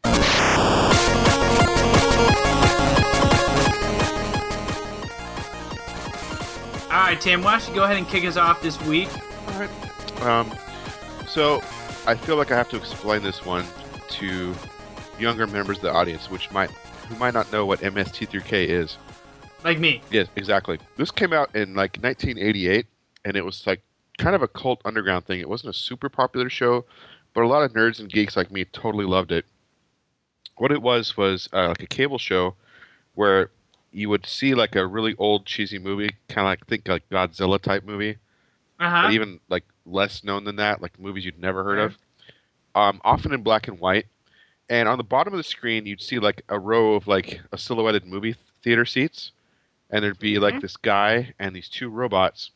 Right, Tim. Why don't you go ahead and kick us off this week? All right. Um, so I feel like I have to explain this one to younger members of the audience, which might who might not know what MST3K is. Like me. Yes, exactly. This came out in like 1988, and it was like kind of a cult underground thing. It wasn't a super popular show, but a lot of nerds and geeks like me totally loved it. What it was was uh, like a cable show where you would see like a really old cheesy movie, kind of like think like Godzilla type movie, Uh huh. but even like less known than that, like movies you'd never heard of. Um, often in black and white, and on the bottom of the screen you'd see like a row of like a silhouetted movie theater seats, and there'd be like Mhm. this guy and these two robots,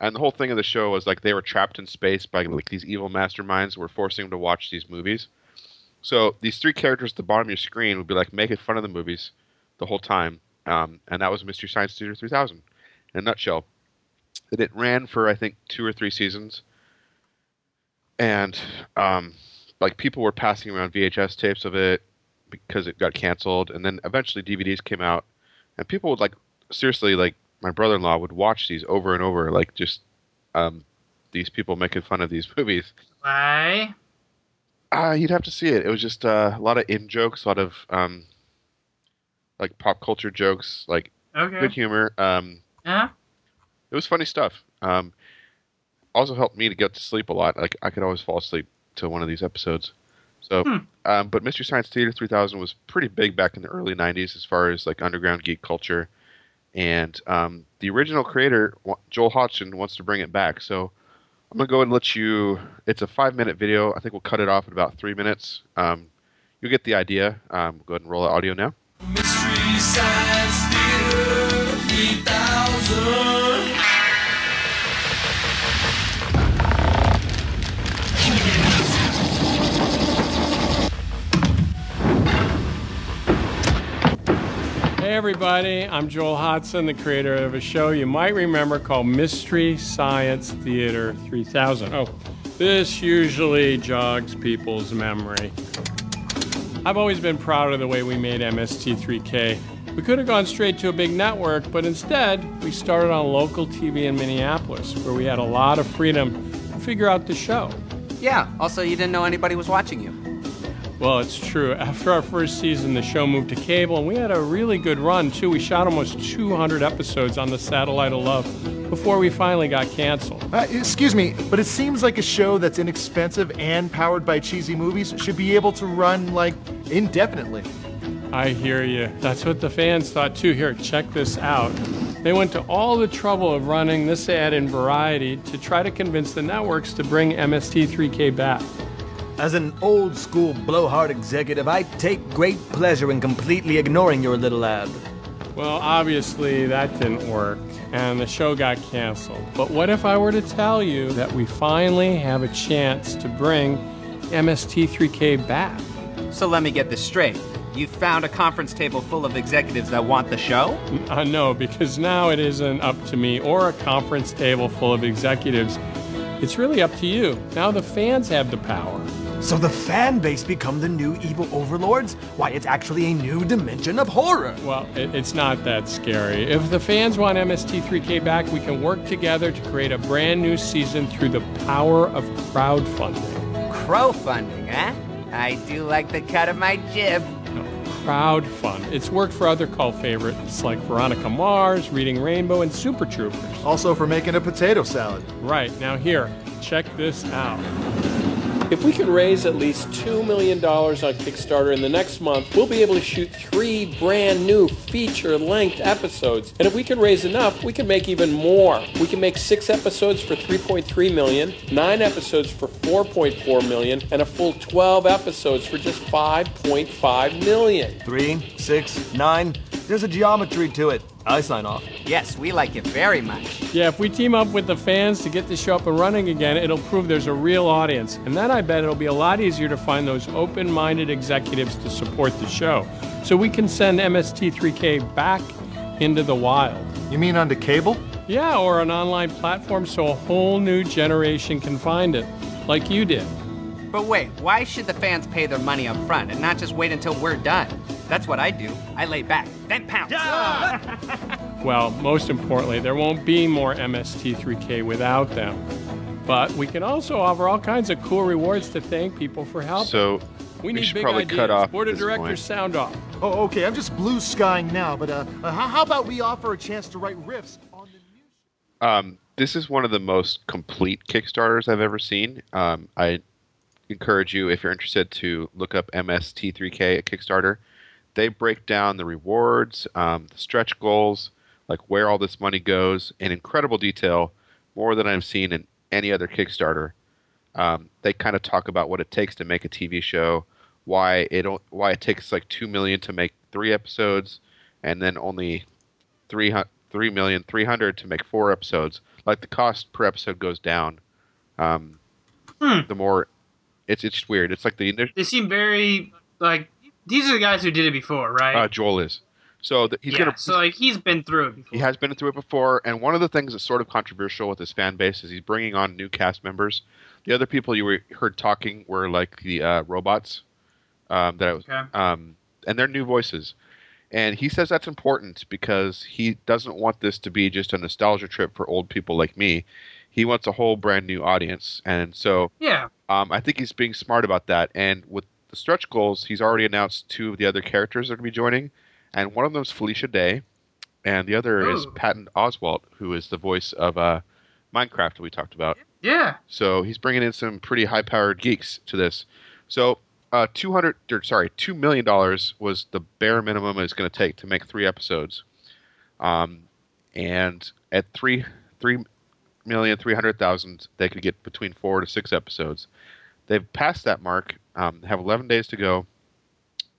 and the whole thing of the show was like they were trapped in space by like these evil masterminds who were forcing them to watch these movies. So these three characters at the bottom of your screen would be like making fun of the movies the whole time, um, and that was Mystery Science Theater 3000 in a nutshell. And it ran for I think two or three seasons, and um, like people were passing around VHS tapes of it because it got canceled, and then eventually DVDs came out, and people would like seriously like my brother-in-law would watch these over and over, like just um, these people making fun of these (laughs) movies. Why? Uh, you'd have to see it. It was just uh, a lot of in jokes, a lot of um, like pop culture jokes, like Okay. good humor. Um, Huh? it was funny stuff. Um, also helped me to get to sleep a lot. Like I could always fall asleep to one of these episodes. So, Hmm. um, but Mystery Science Theater 3000 was pretty big back in the early 90s as far as like underground geek culture. And um, the original creator, Joel Hodgson, wants to bring it back. So I'm gonna go and let you. It's a five minute video. I think we'll cut it off at about three minutes. Um, you'll get the idea. Um, go ahead and roll the audio now. Mystery Science Theater 3000. Hey everybody, I'm Joel Hodgson, the creator of a show you might remember called Mystery Science Theater 3000. Oh, this usually jogs people's memory. I've always been proud of the way we made MST3K. We could have gone straight to a big network, but instead, we started on local TV in Minneapolis, where we had a lot of freedom to figure out the show. Yeah, also, you didn't know anybody was watching you. Well, it's true. After our first season, the show moved to cable, and we had a really good run, too. We shot almost 200 episodes on the Satellite of Love before we finally got canceled. Uh, excuse me, but it seems like a show that's inexpensive and powered by cheesy movies should be able to run, like, indefinitely. I hear you. That's what the fans thought, too. Here, check this out. They went to all the trouble of running this ad in Variety to try to convince the networks to bring MST3K back. As an old school blowhard executive, I take great pleasure in completely ignoring your little ad. Well, obviously that didn't work, and the show got canceled. But what if I were to tell you that we finally have a chance to bring MST3K back? So let me get this straight. You found a conference table full of executives that want the show? Uh, no, because now it isn't up to me or a conference table full of executives. It's really up to you. Now the fans have the power. So the fan base become the new evil overlords? Why, it's actually a new dimension of horror. Well, it, it's not that scary. If the fans want MST3K back, we can work together to create a brand new season through the power of crowdfunding. Crowdfunding, eh? I do like the cut of my jib. No, crowdfund. It's worked for other cult favorites like Veronica Mars, Reading Rainbow, and Super Troopers. Also for making a potato salad. Right, now here, check this out. If we can raise at least $2 million on Kickstarter in the next month, we'll be able to shoot three brand new feature length episodes. And if we can raise enough, we can make even more. We can make six episodes for 3.3 million, nine episodes for 4.4 million, and a full 12 episodes for just 5.5 million. Three, six, nine. There's a geometry to it. I sign off. Yes, we like it very much. Yeah, if we team up with the fans to get the show up and running again, it'll prove there's a real audience. And then I bet it'll be a lot easier to find those open minded executives to support the show. So we can send MST3K back into the wild. You mean onto cable? Yeah, or an online platform so a whole new generation can find it, like you did. But wait, why should the fans pay their money up front and not just wait until we're done? That's what I do. I lay back, then pounce. (laughs) Well, most importantly, there won't be more MST3K without them. But we can also offer all kinds of cool rewards to thank people for helping. So we need should big probably ideas. cut off Board of directors, point. sound off. Oh, okay. I'm just blue skying now, but uh, uh, how, how about we offer a chance to write riffs on the new Um, this is one of the most complete Kickstarters I've ever seen. Um, I encourage you, if you're interested, to look up MST3K at Kickstarter. They break down the rewards, um, the stretch goals, like where all this money goes in incredible detail, more than I've seen in any other Kickstarter. Um, they kind of talk about what it takes to make a TV show, why it why it takes like two million to make three episodes, and then only three hundred three million three hundred to make four episodes. Like the cost per episode goes down. Um, Hmm. The more it's it's weird. It's like the initial They seem very like these are the guys who did it before, right? uh, Joel is. So the, he's yeah, gonna so like he's been through it before. he has been through it before, and one of the things that's sort of controversial with his fan base is he's bringing on new cast members. The other people you were, heard talking were like the uh, robots, um, that I was, Okay. um, and they're new voices. And he says that's important because he doesn't want this to be just a nostalgia trip for old people like me. He wants a whole brand new audience, and so Yeah. um, I think he's being smart about that. And with the stretch goals, he's already announced two of the other characters that are going to be joining, and one of them is Felicia Day, and the other is Patton Oswalt, who is the voice of uh, Minecraft that we talked about. Yeah. So he's bringing in some pretty high-powered geeks to this. So uh, two hundred, or sorry, two million dollars was the bare minimum it's going to take to make three episodes, um, and at three three million three hundred thousand, they could get between four to six episodes. They've passed that mark. Um, they have eleven days to go,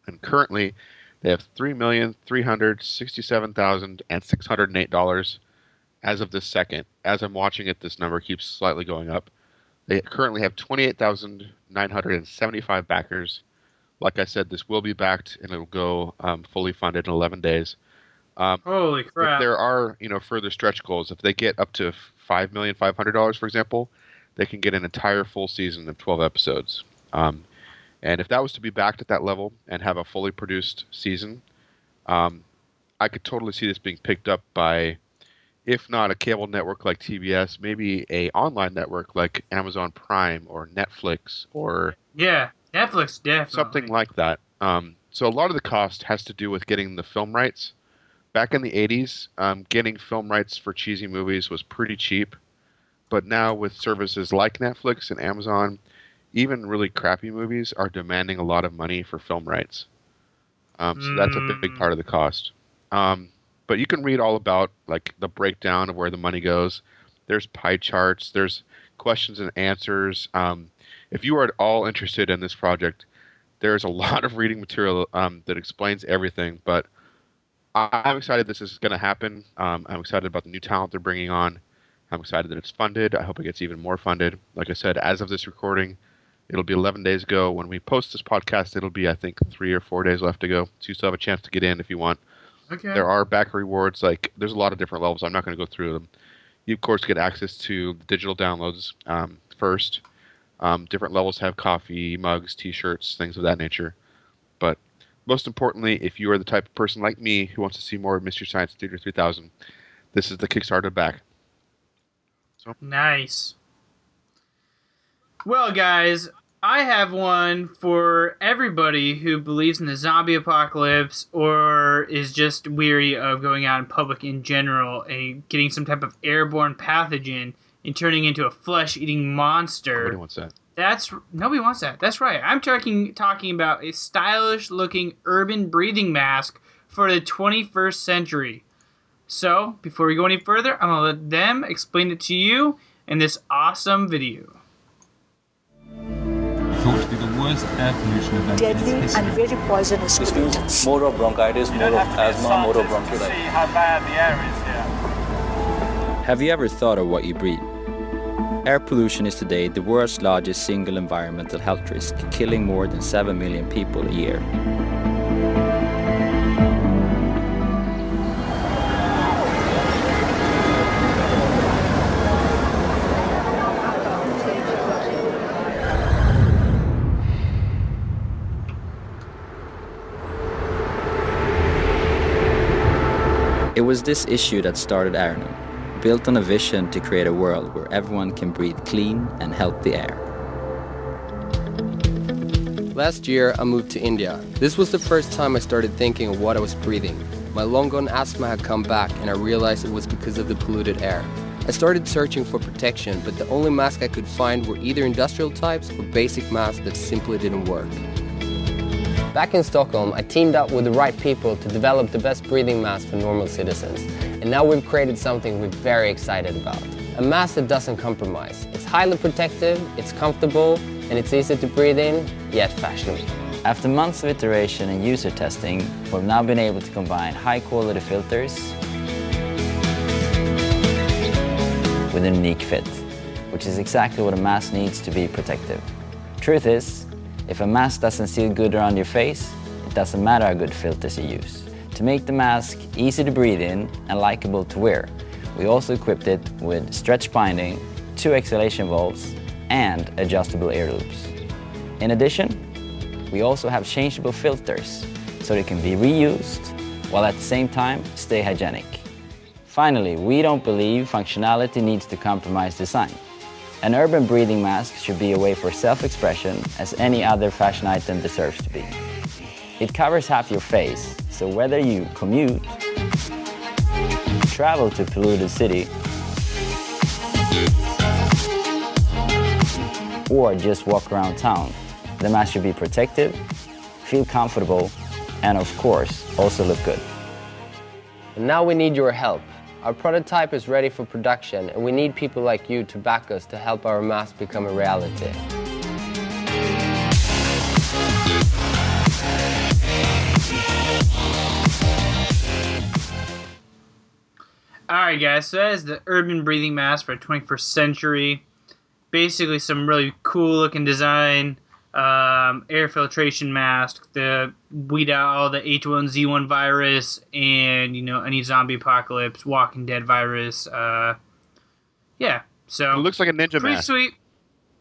and currently they have three million three hundred sixty-seven thousand and six hundred eight dollars as of this second. As I'm watching it, this number keeps slightly going up. They currently have 28,975 backers. Like I said, this will be backed and it'll go um, fully funded in 11 days. Um, Holy crap. there are, you know, further stretch goals, if they get up to five million five hundred dollars, for example, they can get an entire full season of 12 episodes. Um, and if that was to be backed at that level and have a fully produced season, um, I could totally see this being picked up by, if not a cable network like TBS, maybe a online network like Amazon Prime or Netflix or Yeah. Netflix definitely. something like that. Um, so a lot of the cost has to do with getting the film rights. Back in the 80s, um, getting film rights for cheesy movies was pretty cheap. But now with services like Netflix and Amazon, even really crappy movies are demanding a lot of money for film rights. Um, so that's a big, big Mm. part of the cost. Um, but you can read all about like the breakdown of where the money goes. There's pie charts. There's questions and answers. Um, if you are at all interested in this project, there's a (laughs) lot of reading material um, that explains everything. But I'm excited this is going to happen. Um, I'm excited about the new talent they're bringing on. I'm excited that it's funded. I hope it gets even more funded. Like I said, as of this recording, it'll be 11 days ago. When we post this podcast, it'll be I think three or four days left to go. So you still have a chance to get in if you want. Okay. There are back rewards. Like there's a lot of different levels. I'm not going to go through them. You of course get access to the digital downloads um, first. Um, different levels have coffee, mugs, T-shirts, things of that nature. But most importantly, if you are the type of person like me who wants to see more of Mystery Science Theater 3000, this is the Kickstarter back. Nice. Well, guys, I have one for everybody who believes in the zombie apocalypse or is just weary of going out in public in general and getting some type of airborne pathogen and turning into a flesh eating monster. Nobody wants that. That's nobody wants that. That's right. I'm talking talking about a stylish looking urban breathing mask for the 21st century. So, before we go any further, I'm gonna let them explain it to you in this awesome video. Thought to be the worst air pollution event in deadly its and very poisonous to breathe. more of bronchitis, more of asthma, more of bronchitis. how bad the air is here. Have you ever thought of what you breathe? Air pollution is today the world's largest single environmental health risk, killing more than 7 million people a year. Was this issue that started Airinum, built on a vision to create a world where everyone can breathe clean and healthy air. Last year, I moved to India. This was the first time I started thinking of what I was breathing. My long gone asthma had come back, and I realized it was because of the polluted air. I started searching for protection, but the only masks I could find were either industrial types or basic masks that simply didn't work. Back in Stockholm, I teamed up with the right people to develop the best breathing mask for normal citizens. And now we've created something we're very excited about. A mask that doesn't compromise. It's highly protective, it's comfortable, and it's easy to breathe in, yet fashionable. After months of iteration and user testing, we've now been able to combine high quality filters with a unique fit, which is exactly what a mask needs to be protective. Truth is, if a mask doesn't seal good around your face, it doesn't matter how good filters you use. To make the mask easy to breathe in and likable to wear, we also equipped it with stretch binding, two exhalation valves, and adjustable ear loops. In addition, we also have changeable filters so they can be reused while at the same time stay hygienic. Finally, we don't believe functionality needs to compromise design. An urban breathing mask should be a way for self-expression as any other fashion item deserves to be. It covers half your face, so whether you commute, travel to polluted city, or just walk around town, the mask should be protective, feel comfortable, and of course, also look good. Now we need your help. Our prototype is ready for production, and we need people like you to back us to help our mask become a reality. All right, guys. So that is the urban breathing mask for 21st century. Basically, some really cool looking design. Um, air filtration mask to weed out all the H1Z1 virus and you know any zombie apocalypse, Walking Dead virus. Uh, yeah. So It looks like a ninja pretty mask. sweet.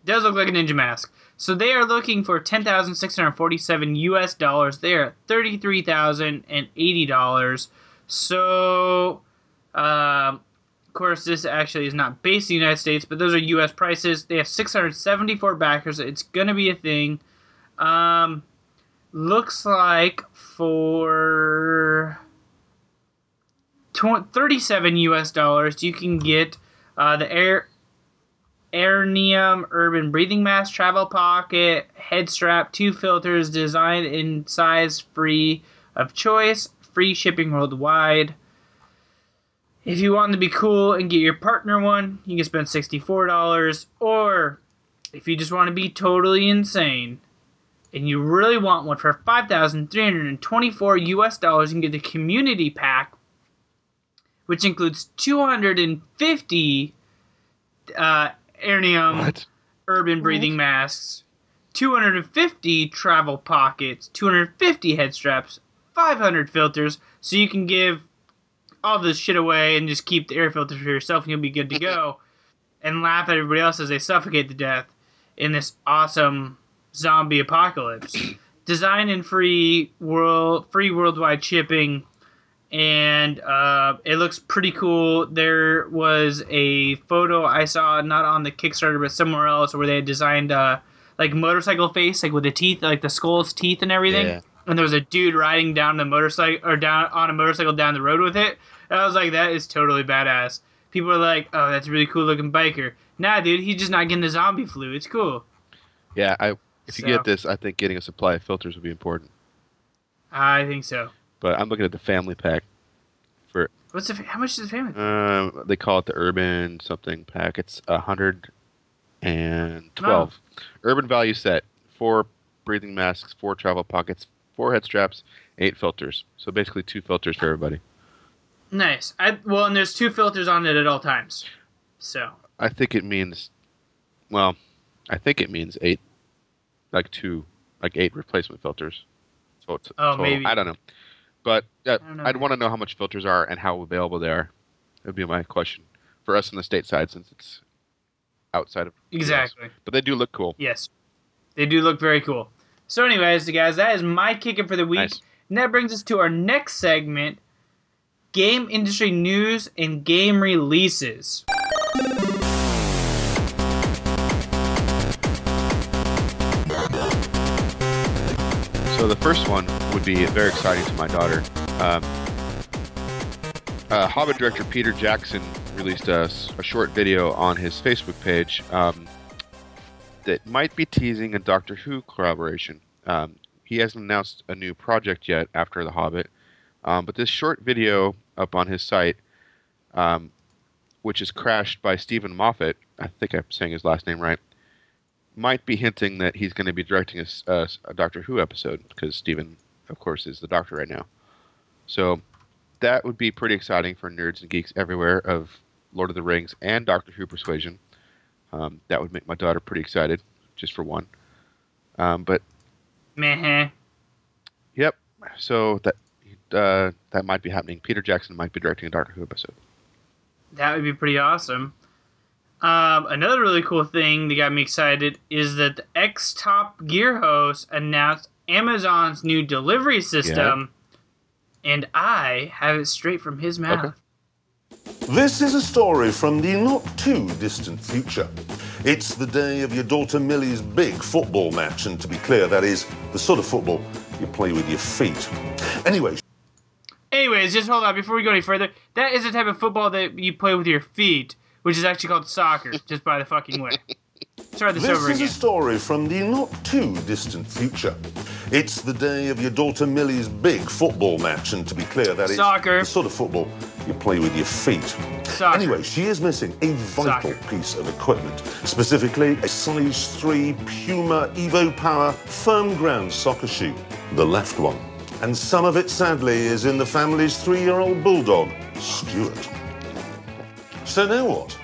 Does look like a ninja mask. So they are looking for ten thousand six hundred forty-seven U.S. dollars. They are at thirty-three thousand and eighty dollars. So, um, of course, this actually is not based in the United States, but those are U.S. prices. They have six hundred seventy-four backers. It's gonna be a thing. Um, looks like for tw- 37 US dollars, you can get uh, the Air Airinum Urban Breathing Mask Travel Pocket Head Strap, two filters designed in size free of choice, free shipping worldwide. If you want to be cool and get your partner one, you can spend $64. Or if you just want to be totally insane and you really want one for 5,324 US dollars, you can get the community pack, which includes 250 uh, Airinum urban breathing masks, 250 travel pockets, 250 head straps, 500 filters, so you can give all this shit away and just keep the air filters for yourself and you'll be good to go. (laughs) and laugh at everybody else as they suffocate to death in this awesome zombie apocalypse. (clears throat) Design and free world free worldwide shipping and uh, it looks pretty cool. There was a photo I saw not on the Kickstarter but somewhere else where they had designed uh, like motorcycle face like with the teeth like the skull's teeth and everything. Yeah. And there was a dude riding down the motorcycle or down on a motorcycle down the road with it. And I was like, that is totally badass. People are like, oh, that's a really cool looking biker. Nah, dude, he's just not getting the zombie flu. It's cool. Yeah, I if you So- get this, I think getting a supply of filters would be important. I think so. But I'm looking at the family pack for What's the how much is the family? um they call it the urban something pack. It's a hundred and twelve. Urban value set. Four breathing masks, four travel pockets, four head straps, eight filters. So basically two filters for everybody. Nice. I well, and there's two filters on it at all times. So I think it means well, I think it means eight like two like eight replacement filters. So Oh, total. maybe. I don't know. But uh, know. I'd want to know how much filters are and how available they are. That'd be my question for us on the state side since it's outside of US. exactly. But they do look cool. Yes, they do look very cool. So, anyways, guys, that is my kicking for the week. Nice. And that brings us to our next segment: game industry news and game releases. So the first one would be very exciting to my daughter. Um, uh, Hobbit director Peter Jackson released a short video on his Facebook page um, that might be teasing a Doctor Who collaboration. Um, he hasn't announced a new project yet after The Hobbit, um, but this short video up on his site, um, which is crashed by Steven Moffat, I think I'm saying his last name right, might be hinting that he's going to be directing a Doctor Who episode because Steven, of course, is the Doctor right now. So that would be pretty exciting for nerds and geeks everywhere of Lord of the Rings and Doctor Who persuasion. Um, that would make my daughter pretty excited, just for one. Um, but Meh. yep, so that uh, that might be happening. Peter Jackson might be directing a Doctor Who episode. That would be pretty awesome. Um, another really cool thing that got me excited is that the X Top Gear host announced Amazon's new delivery system, and I have it straight from his mouth. This is a story from the not too distant future. It's the day of your daughter Millie's big football match, and to be clear, that is the sort of football you play with your feet. Anyway, Anyways, just hold on before we go any further. That is the type of football that you play with your feet, which is actually called soccer. (laughs) just by the fucking way. Try this, this over is again. a story from the not too distant future. It's the day of your daughter Millie's big football match, and to be clear, that is Soccer. the sort of football you play with your feet. Soccer. Anyway, she is missing a vital Soccer. piece of equipment, specifically a size 3 Puma Evo Power firm ground soccer shoe, the left one. And some of it, sadly, is in the family's three year old bulldog, Stuart. So now what?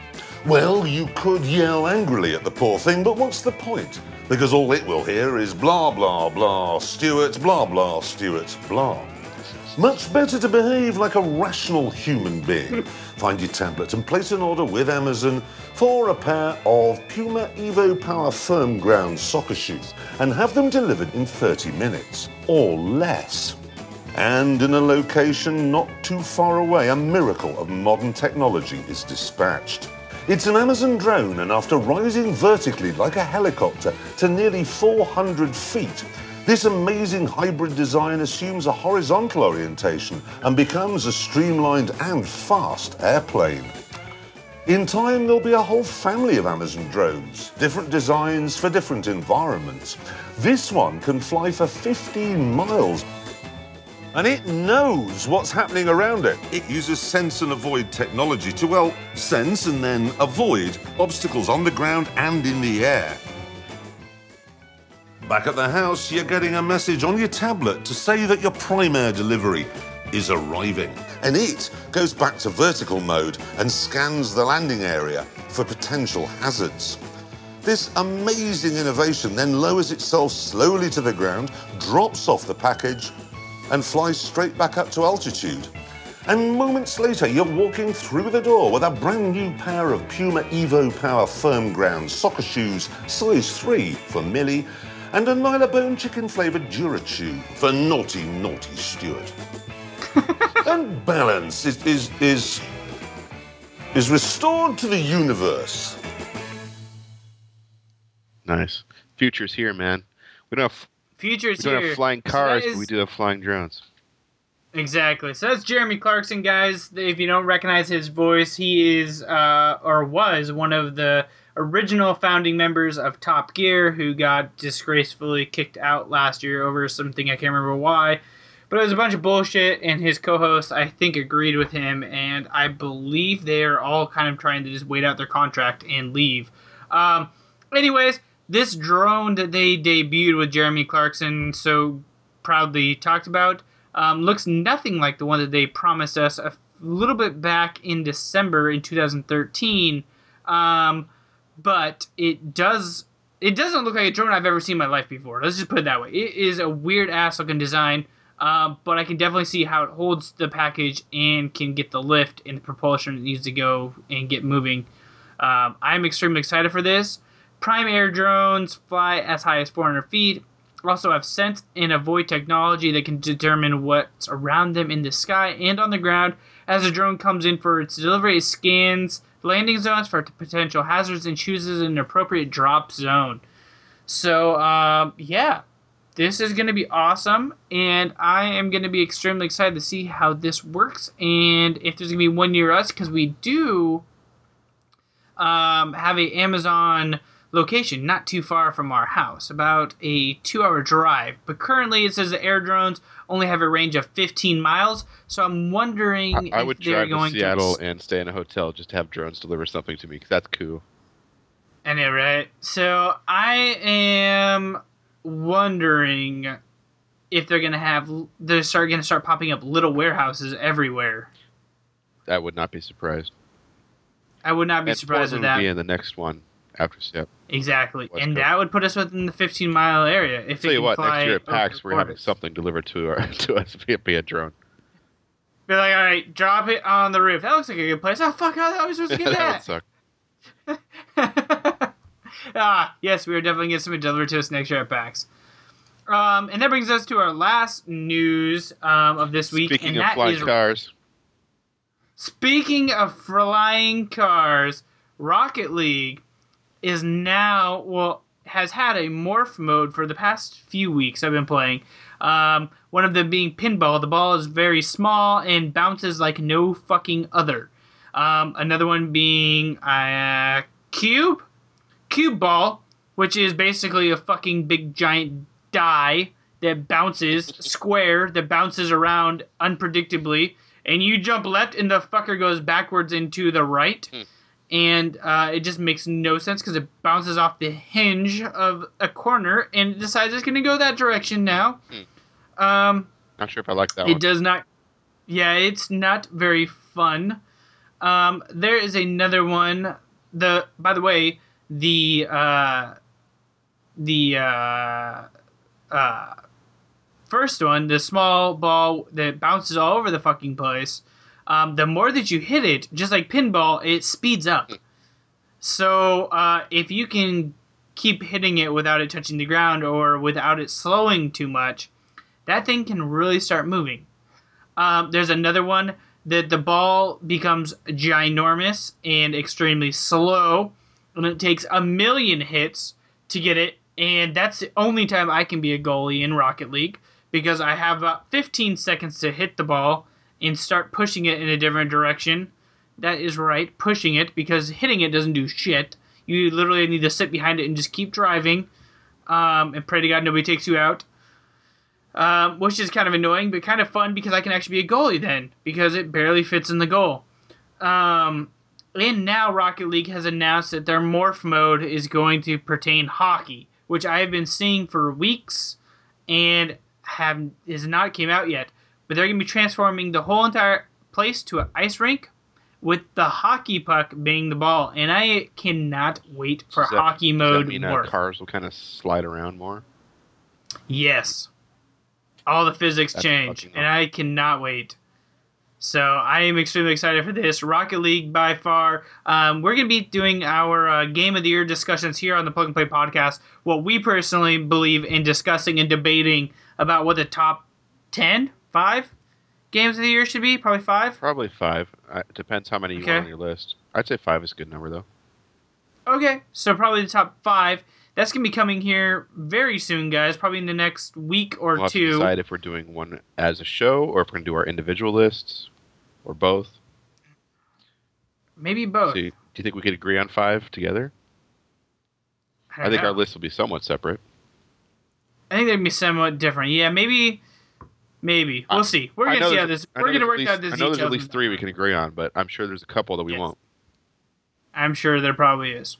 Well, you could yell angrily at the poor thing, but what's the point? Because all it will hear is blah, blah, blah, Stuart, blah, blah, Stuart, blah. Much better to behave like a rational human being. (laughs) Find your tablet and place an order with Amazon for a pair of Puma Evo Power firm ground soccer shoes and have them delivered in 30 minutes or less. And in a location not too far away, a miracle of modern technology is dispatched. It's an Amazon drone, and after rising vertically like a helicopter to nearly 400 feet, this amazing hybrid design assumes a horizontal orientation and becomes a streamlined and fast airplane. In time, there'll be a whole family of Amazon drones, different designs for different environments. This one can fly for 15 miles and it knows what's happening around it. It uses sense and avoid technology to, well, sense and then avoid obstacles on the ground and in the air. Back at the house, you're getting a message on your tablet to say that your Prime Air delivery is arriving. And it goes back to vertical mode and scans the landing area for potential hazards. This amazing innovation then lowers itself slowly to the ground, drops off the package, and flies straight back up to altitude. And moments later, you're walking through the door with a brand new pair of Puma Evo Power firm ground soccer shoes, size 3 for Millie, and a Nylabone chicken flavoured Durachew for naughty, naughty Stuart. (laughs) and balance is, is, is, is restored to the universe. Nice. Future's here, man. We don't have, Future's we don't here. have flying So that cars, but we do have flying drones. Exactly. So that's Jeremy Clarkson, guys. If you don't recognize his voice, he is uh, or was one of the original founding members of Top Gear who got disgracefully kicked out last year over something I can't remember why. But it was a bunch of bullshit, and his co host, I think, agreed with him, and I believe they are all kind of trying to just wait out their contract and leave. Um, anyways, this drone that they debuted with Jeremy Clarkson so proudly talked about um, looks nothing like the one that they promised us a little bit back in December in 2013. Um, but it does. It doesn't look like a drone I've ever seen in my life before. Let's just put it that way. It is a weird ass looking design, um, but I can definitely see how it holds the package and can get the lift and the propulsion it needs to go and get moving. Um, I'm extremely excited for this. Prime air drones fly as high as 400 feet. Also have sense and avoid technology that can determine what's around them in the sky and on the ground. As a drone comes in for its delivery, it scans landing zones for potential hazards and chooses an appropriate drop zone. So, um, yeah, this is going to be awesome, and I am going to be extremely excited to see how this works and if there's going to be one near us because we do um, have a Amazon location not too far from our house, about a two-hour drive. But currently, it says the air drones only have a range of 15 miles. So I'm wondering I if would they're drive going to Seattle to. and stay in a hotel just to have drones deliver something to me because that's cool. I know, right? So I am wondering if they're gonna have they're start gonna start popping up little warehouses everywhere. I would not be surprised. I would not be and surprised Portland with that. be in the next one after Seattle. Exactly, West and Coast. that would put us within the 15 mile area. If Tell it you what, next year at PAX we're having something delivered to our (laughs) to us via, via drone. Be like, all right, drop it on the roof. That looks like a good place. Oh fuck! How are we supposed to (laughs) get that that? (laughs) ah, yes, we are definitely getting something delivered to us next year at PAX. Um, and that brings us to our last news um, of this week, Speaking and of flying is cars, Speaking of flying cars, Rocket League is now well has had a morph mode for the past few weeks I've been playing. Um, one of them being pinball. The ball is very small and bounces like no fucking other. Um, another one being uh, cube, cube ball, which is basically a fucking big giant die that bounces square that bounces around unpredictably and you jump left and the fucker goes backwards into the right and uh, it just makes no sense because it bounces off the hinge of a corner and decides it's going to go that direction now. Um, not sure if I like that it one. does not yeah it's not very fun. Um, there is another one. The by the way the uh, the uh, uh, first one, the small ball that bounces all over the fucking place, um, the more that you hit it, just like pinball, it speeds up. So uh, if you can keep hitting it without it touching the ground or without it slowing too much, that thing can really start moving. Um, there's another one that the ball becomes ginormous and extremely slow, and it takes a million hits to get it. And that's the only time I can be a goalie in Rocket League because I have about 15 seconds to hit the ball and start pushing it in a different direction. That is right, pushing it because hitting it doesn't do shit. You literally need to sit behind it and just keep driving um, and pray to God nobody takes you out. Um, which is kind of annoying, but kind of fun because I can actually be a goalie then because it barely fits in the goal. Um, and now Rocket League has announced that their morph mode is going to pertain hockey, which I have been seeing for weeks and have is not came out yet. But they're going to be transforming the whole entire place to an ice rink with the hockey puck being the ball, and I cannot wait for Does that- hockey does mode that mean uh, cars will kind of slide around more? Yes. All the physics That's change, and I cannot wait. So I am extremely excited for this. Rocket League by far. Um, we're going to be doing our uh, Game of the Year discussions here on the Plug and Play podcast. What we personally believe in discussing and debating about what the top 10, 5 games of the year should be. Probably 5. Probably five. Uh, it depends how many you Okay. want on your list. I'd say five is a good number though. Okay, so probably the top 5. That's going to be coming here very soon, guys. Probably in the next week or We'll to two. decide if we're doing one as a show or if we're gonna do our individual lists or both. Maybe both. See, do you think we could agree on five together? I, I, think know. our list will be somewhat separate. I think they'd be somewhat different. Yeah, maybe, maybe we'll see. We're gonna see how this. We're gonna work least, out this I know there's at least three we can agree on, but I'm sure there's a couple that we Yes. won't. I'm sure there probably is.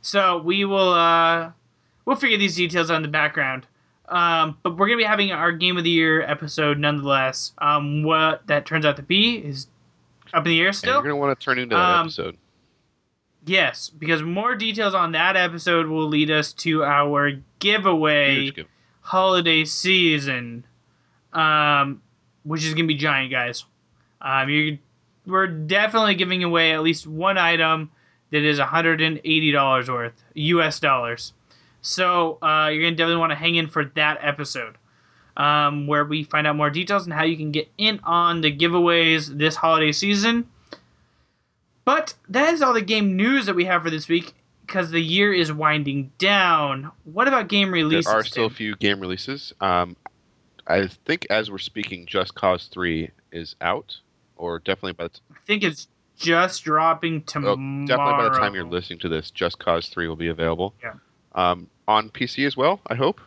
So we will uh we'll figure these details out in the background. Um, but we're gonna be having our game of the year episode nonetheless. Um, what that turns out to be is up in the air And still. you're gonna want to turn into that Um, episode. Yes, because more details on that episode will lead us to our giveaway Huge give- holiday season, um, which is gonna be giant, guys. Um, you we're definitely giving away at least one item that is $180 worth US dollars. So uh, you're gonna definitely want to hang in for that episode, um, where we find out more details on how you can get in on the giveaways this holiday season. But that is all the game news that we have for this week because the year is winding down. What about game releases? There are still a few game releases. Um, I think as we're speaking, Just Cause Three is out, or definitely by the t- I think it's just dropping oh, tomorrow. definitely by the time you're listening to this, Just Cause Three will be available. Yeah. Um, on PC as well. I hope.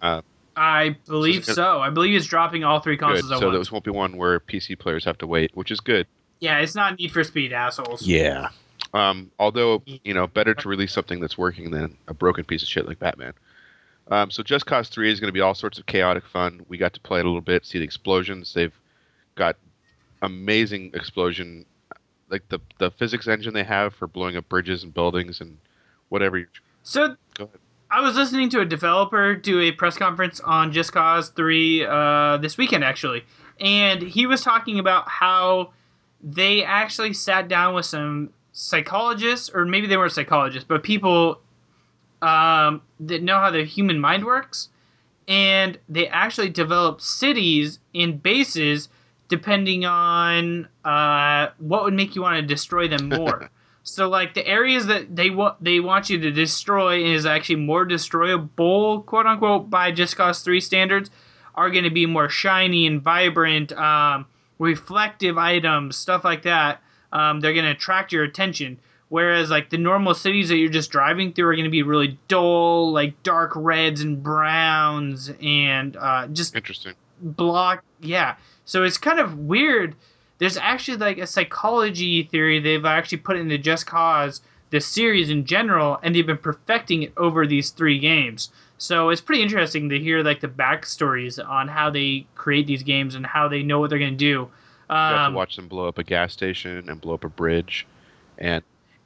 Uh, I believe So it's so. I believe it's dropping all three good. consoles at So once. this won't be one where PC players have to wait, which is good. Yeah, it's not Need for Speed, assholes. Yeah. Um, although you know, better to release something that's working than a broken piece of shit like Batman. Um, so Just Cause Three is going to be all sorts of chaotic fun. We got to play it a little bit, see the explosions. They've got amazing explosion, like the the physics engine they have for blowing up bridges and buildings and whatever. you- So Go ahead. I was listening to a developer do a press conference on Just Cause 3 uh, this weekend, actually. And he was talking about how they actually sat down with some psychologists, or maybe they weren't psychologists, but people um, that know how the human mind works. And they actually develop cities and bases depending on uh, what would make you want to destroy them more. (laughs) So like the areas that they want they want you to destroy is actually more destroyable, quote unquote, by Just Cause Three standards, are going to be more shiny and vibrant, um, reflective items, stuff like that. Um, they're going to attract your attention. Whereas like the normal cities that you're just driving through are going to be really dull, like dark reds and browns, and uh, just Interesting. block yeah. So it's kind of weird. There's actually like a psychology theory they've actually put into just cause the series in general and they've been perfecting it over these three games. So it's pretty interesting to hear like the backstories on how they create these games and how they know what they're going to do. You um, to watch them blow up a gas station and blow up a bridge, and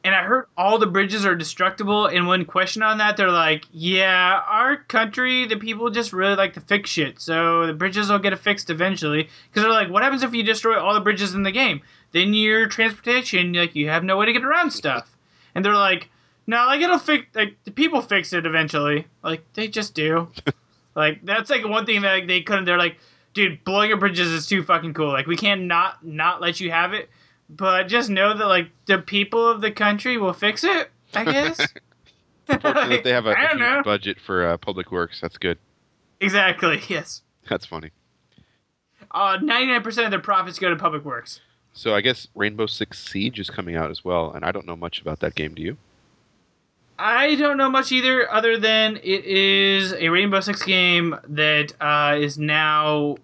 and I heard all the bridges are destructible. And one question on that, they're like, "Yeah, our country, the people just really like to fix shit, so the bridges will get fixed eventually." Because they're like, "What happens if you destroy all the bridges in the game? Then your transportation, like, you have no way to get around stuff." And they're like, "No, like it'll fix. Like the people fix it eventually. Like they just do. (laughs) like that's like one thing that like, they couldn't. They're like." Dude, blowing up bridges is too fucking cool. Like we can't not not let you have it, but just know that like the people of the country will fix it. I guess. (laughs) that they have a, (laughs) huge budget for uh, public works. That's good. Exactly. (laughs) Yes. That's funny. Uh, ninety-nine percent of their profits go to public works. So I guess Rainbow Six Siege is coming out as well, and I don't know much about that game. Do you? I don't know much either, other than it is a Rainbow Six game that uh, is now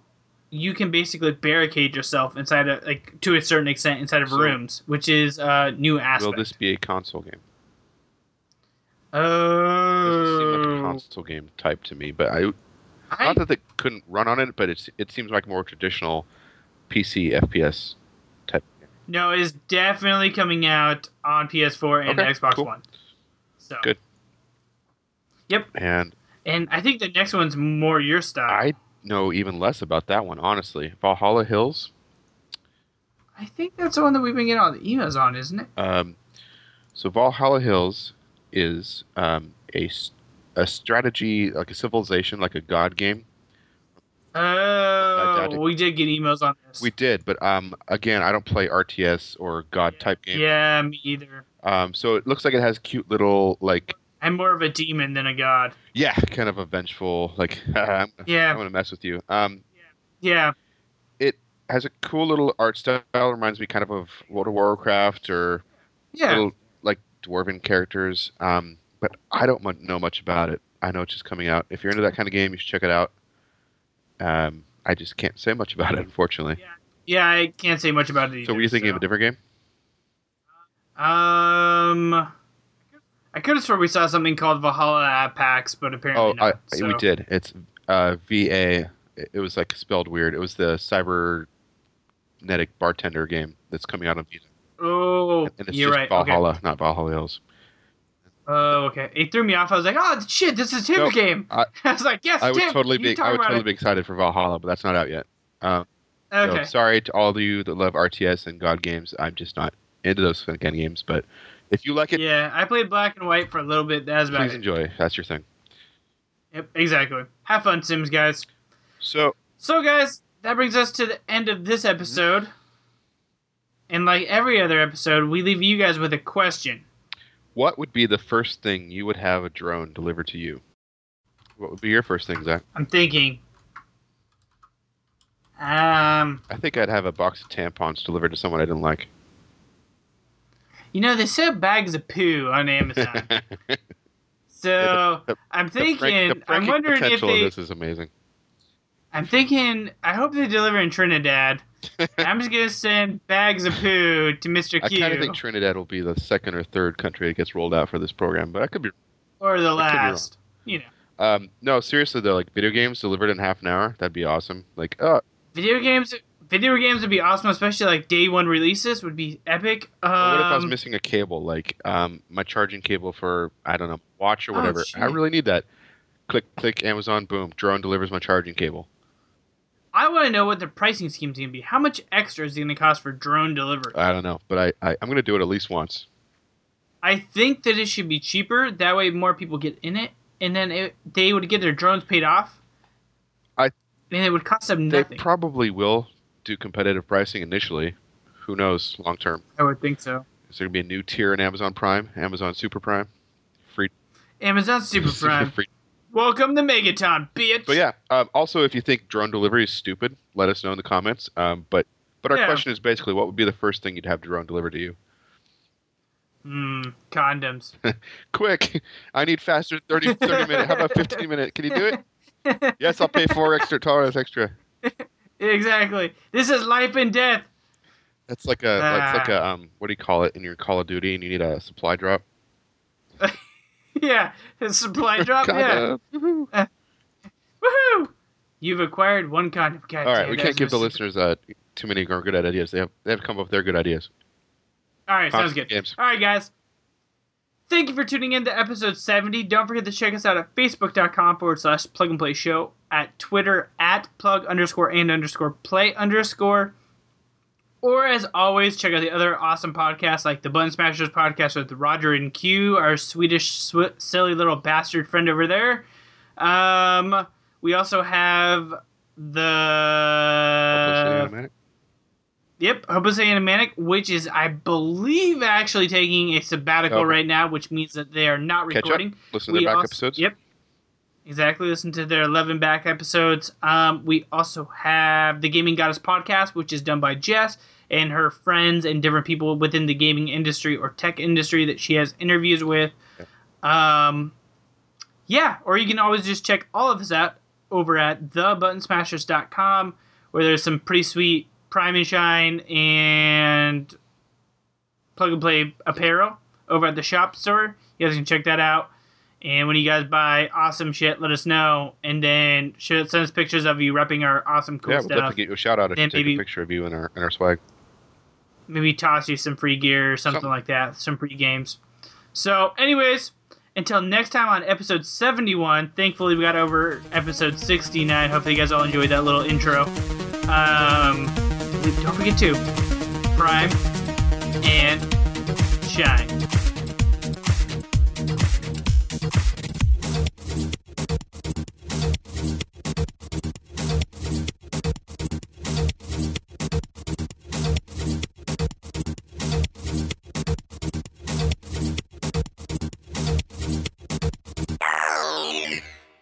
you can basically barricade yourself inside of like to a certain extent inside of So- rooms, which is a new aspect. Will this be a console game? Doesn't seem like a Oh, console game type to me, but I I, not that they couldn't run on it, but it's it seems like more traditional PC FPS type. no, it is definitely coming out on PS4 and Okay, Xbox cool. One. So Good. Yep, And and I think the next one's more your style. I know even less about that one, honestly. Valhalla Hills. I think that's the one that we've been getting all the emails on, isn't it? Um, so Valhalla Hills is um, a a strategy like a civilization, like a god game. Oh, we did get emails on this. We did, but um, again, I don't play RTS or god type games. yeah, me either. Um, so it looks like it has cute little like I'm more of a demon than a god. yeah, kind of a vengeful like I'm, (laughs) Yeah. I'm gonna mess with you. Um, Yeah, it has a cool little art style. Reminds me kind of of World of Warcraft or yeah. little like dwarven characters. Um, but I don't know much about it. I know it's just coming out. If you're into that kind of game, you should check it out. Um, I just can't say much about it, unfortunately. Yeah, I can't say much about it either. so, were you thinking of a different game? Um, I could have sworn we saw something called Valhalla at PAX, but apparently Oh, I, so. we did. It's uh, VA. It it was like spelled weird. It was the cybernetic bartender game that's coming out on Vita. Oh, And it's you're just right. Valhalla, Okay. not Valhalla Hills. Oh, okay. It threw me off. I was like, oh shit, this is Tim's Nope. game. I, (laughs) I was like, yes, I Tim. totally you being, talk I about totally it. be excited for Valhalla, but that's not out yet. Um, so Okay. sorry to all of you that love RTS and God games. I'm just not into those kind of games. But if you like it, Yeah, I played Black and White for a little bit. That's about please it. enjoy. That's your thing. Yep, exactly. Have fun, Sims guys. So, So, guys, that brings us to the end of this episode. And like every other episode, we leave you guys with a question. what would be the first thing you would have a drone delivered to you? What would be your first thing, Zach? I'm thinking. Um, I think I'd have a box of tampons delivered to someone I didn't like. You know they sell bags of poo on Amazon. (laughs) so The- I'm the thinking. the I'm wondering if they. this is amazing. I'm thinking. I hope they deliver in Trinidad. (laughs) I'm just gonna send bags of poo to Mr. I Q kind of think Trinidad will be the second or third country that gets rolled out for this program, but I could be. or the I last. You know, Um, no, seriously though, like video games delivered in half an hour, that'd be awesome. Like, oh, video games. Video games would be awesome, especially like day one releases would be epic. Um, what if I was missing a cable, like um, my charging cable for I don't know watch or Oh, whatever? I really need that. Click, click, Amazon, boom, drone delivers my charging cable. I want to know what the pricing scheme's gonna be. How much extra is it gonna cost for drone delivery? I don't know, but I, I I'm gonna do it at least once. I think that it should be cheaper. That way, more people get in it, and then it, they would get their drones paid off. I- and it would cost them nothing. They probably will do competitive pricing initially. Who knows long term? I would think so. Is there gonna be a new tier in Amazon Prime, Amazon Super Prime, free, Amazon Super Prime. free Welcome to Megaton, bitch. But yeah, um, also if you think drone delivery is stupid, let us know in the comments. Um, but but our Yeah. question is basically, what would be the first thing you'd have drone delivered to you? Hmm. Condoms. (laughs) Quick, I need faster 30, 30 minute. How about fifteen minute? Can you do it? (laughs) yes, I'll pay four extra dollars extra. (laughs) exactly. This is life and death. That's like a that's like Ah. a um what do you call it in your Call of Duty and you need a supply drop. (laughs) Yeah. A supply (laughs) drop. yeah. Kinda. Uh, (laughs) woohoo! You've acquired one condom. God All right, we can't give the no listeners uh too many or good ideas. They have they have come up with their good ideas. All right, sounds Constant good. games. All right, guys. Thank you for tuning in to episode 70. Don't forget to check us out at facebook.com forward slash plug and play show, at Twitter at plug underscore and underscore play underscore. Or as always, check out the other awesome podcasts like the Button Smashers podcast with Roger and Q, our Swedish sw- silly little bastard friend over there. Um, we also have the. Yep, Hopeless Animatic, which is, I believe, actually taking a sabbatical Okay. right now, which means that they are not Catch up. recording. Listen to their back also- episodes. Yep. Exactly. Listen to their 11 back episodes. Um, we also have the Gaming Goddess podcast, which is done by Jess and her friends and different people within the gaming industry or tech industry that she has interviews with. Um, yeah, or you can always just check all of this out over at thebuttonsmashers.com where there's some pretty sweet Prime and Shine and plug and play apparel over at the shop store. You guys can check that out. And when you guys buy awesome shit, let us know. And then show, send us pictures of you repping our awesome cool yeah, we'll stuff. definitely get you a shout out if Then you take maybe- a picture of you in our in our swag. maybe toss you some free gear or something, Something. like that, some free games. So, anyways, until next time on episode 71, thankfully we got over episode 69. Hopefully, you guys all enjoyed that little intro. Um, don't forget to prime and shine.